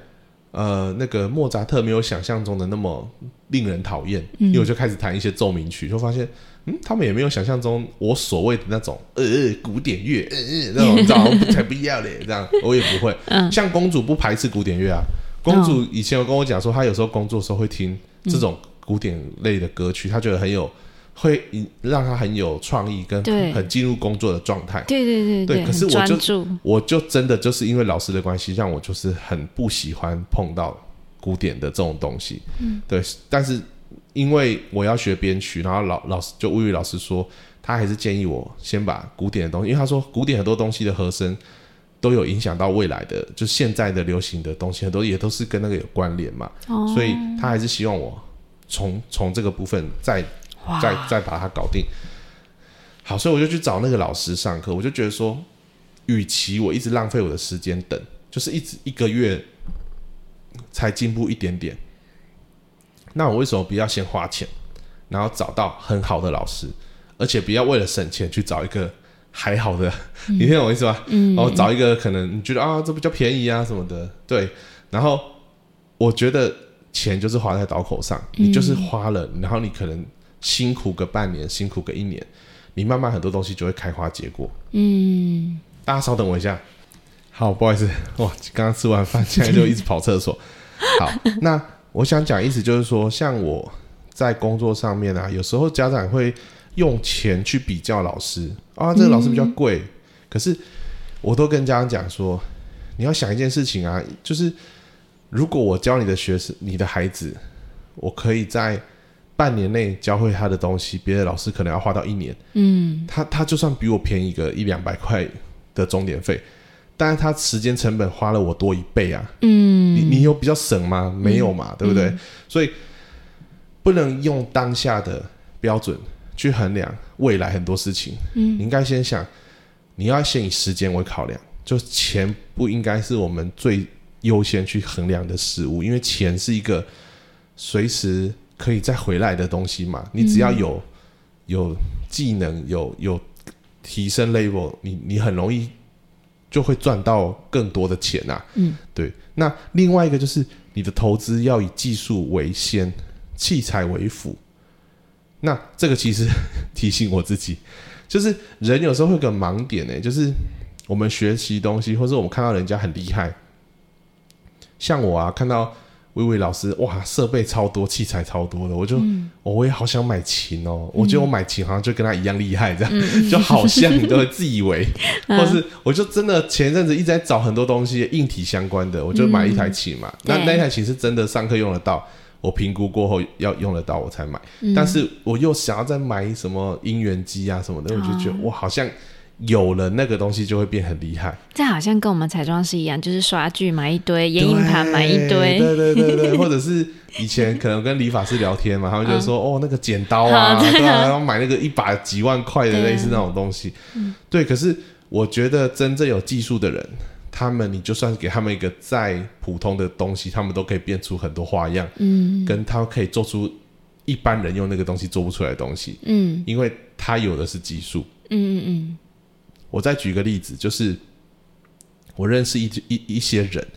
呃那个莫扎特没有想象中的那么令人讨厌，因为我就开始弹一些奏鸣曲，就发现嗯，他们也没有想象中我所谓的那种呃呃古典乐呃呃那种，你知道才不要嘞，这样我也不会。像公主不排斥古典乐啊，公主以前有跟我讲说，她有时候工作的时候会听这种古典类的歌曲，她觉得很有。会引让他很有创意，跟很进入工作的状态。对对对对可是我就。我就真的就是因为老师的关系，让我就是很不喜欢碰到古典的这种东西。嗯，对。但是因为我要学编曲，然后老老师就物语老师说，他还是建议我先把古典的东西，因为他说古典很多东西的和声都有影响到未来的，就现在的流行的东西，很多也都是跟那个有关联嘛。哦，所以他还是希望我从从这个部分再哇，再再把它搞定。好，所以我就去找那个老师上课，我就觉得说，与其我一直浪费我的时间等，就是一直一个月才进步一点点，那我为什么不要先花钱，然后找到很好的老师，而且不要为了省钱去找一个还好的，你听懂我意思吧？嗯，然后找一个可能你觉得啊这比较便宜啊什么的，对。然后我觉得钱就是花在刀口上，你就是花了，然后你可能辛苦个半年，辛苦个一年，你慢慢很多东西就会开花结果。嗯，大家稍等我一下，好，不好意思，哇，刚刚吃完饭，现在就一直跑厕所。好，那我想讲意思就是说，像我在工作上面啊，有时候家长会用钱去比较老师啊，这个老师比较贵，可是我都跟家长讲说，你要想一件事情啊，就是如果我教你的学生，你的孩子，我可以在半年内教会他的东西，别的老师可能要花到一年。嗯，他他就算比我便宜个一两百块的钟点费，但是他时间成本花了我多一倍啊！嗯，你你有比较省吗？没有嘛，对不对？所以不能用当下的标准去衡量未来很多事情。嗯，你应该先想，你要先以时间为考量，就钱不应该是我们最优先去衡量的事物，因为钱是一个随时可以再回来的东西嘛。你只要有、有技能，有有提升 level，你你很容易就会赚到更多的钱啊。嗯，对。那另外一个就是你的投资要以技术为先，器材为辅。那这个其实 提醒我自己，就是人有时候会有个盲点呢、就是我们学习东西，或者我们看到人家很厉害，像我啊，看到薇薇老师，哇，设备超多，器材超多的，我就、哦我也好想买琴哦。我觉得我买琴好像就跟他一样厉害，这样、就好像你都会自以为，或是我就真的前一阵子一直在找很多东西硬体相关的，我就买一台琴嘛。那对那台琴是真的上课用得到，我评估过后要用得到我才买。但是我又想要再买什么音源机啊什么的，我就觉得我，好像有了那个东西就会变很厉害。这好像跟我们彩妆师一样，就是刷具买一堆，眼影盘买一堆，对对对对，或者是以前可能跟理发师聊天嘛，他们就说、哦那个剪刀啊，啊对啊然后买那个一把几万块的类似那种东西，对。可是我觉得真正有技术的人，他们你就算给他们一个再普通的东西，他们都可以变出很多花样，嗯跟他可以做出一般人用那个东西做不出来的东西，嗯因为他有的是技术。嗯嗯我再举个例子，就是我认识一一一些人，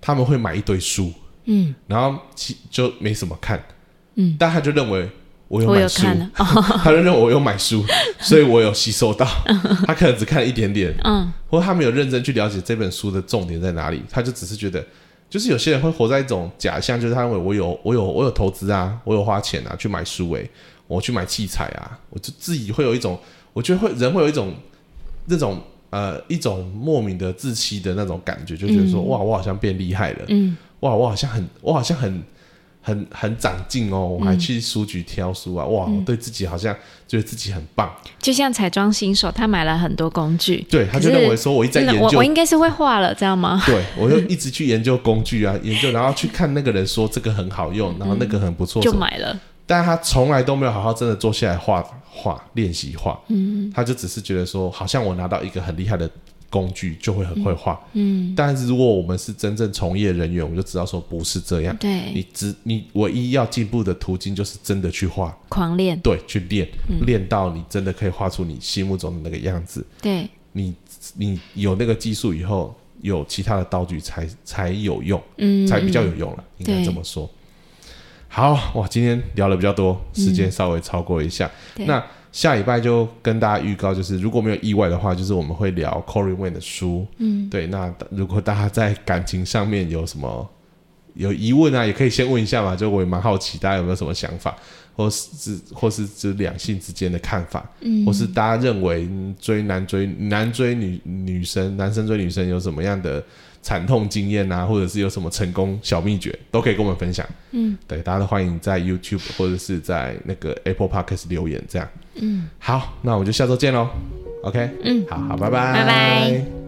他们会买一堆书，嗯。然后其就没什么看，嗯，但他就认为我有我买书，他就认为我有买书，所以我有吸收到。他可能只看了一点点，嗯，或者他没有认真去了解这本书的重点在哪里，他就只是觉得，就是有些人会活在一种假象，就是他认为我有我有我有投资啊，我有花钱啊去买书诶、我去买器材啊，我就自己会有一种，我觉得会人会有一种那种呃一种莫名的自欺的那种感觉，就觉得说、哇，我好像变厉害了，嗯，哇，我好像很我好像很。很很长进哦，我还去书局挑书啊！哇，我对自己好像觉得自己很棒，就像彩妆新手，他买了很多工具，对，他就认为说我一直在研究我我应该是会画了，知道吗？对，我就一直去研究工具啊，研究，然后去看那个人说这个很好用，然后那个很不错，就买了，但他从来都没有好好真的坐下来画画练习画，嗯，他就只是觉得说，好像我拿到一个很厉害的工具就会很会画，嗯，但是如果我们是真正从业人员，我们就知道说不是这样，对，你只你唯一要进步的途径就是真的去画，狂练，对，去练，练到你真的可以画出你心目中的那个样子，对，你你有那个技术以后，有其他的道具才才有用，嗯，才比较有用了，应该这么说。好哇，今天聊了比较多，时间稍微超过一下。对那下礼拜就跟大家预告，就是如果没有意外的话，就是我们会聊 Corey Wayne 的书。嗯，对。那如果大家在感情上面有什么有疑问啊，也可以先问一下嘛。就我也蛮好奇，大家有没有什么想法，或是或是指两性之间的看法，嗯，或是大家认为嗯追男追男追女女生，男生追女生有什么样的惨痛经验啊，或者是有什么成功小秘诀，都可以跟我们分享。嗯，对，大家都欢迎在 YouTube 或者是在那个 Apple Podcast 留言，这样。嗯，好，那我们就下周见喽。OK，嗯，好好，拜拜，拜拜。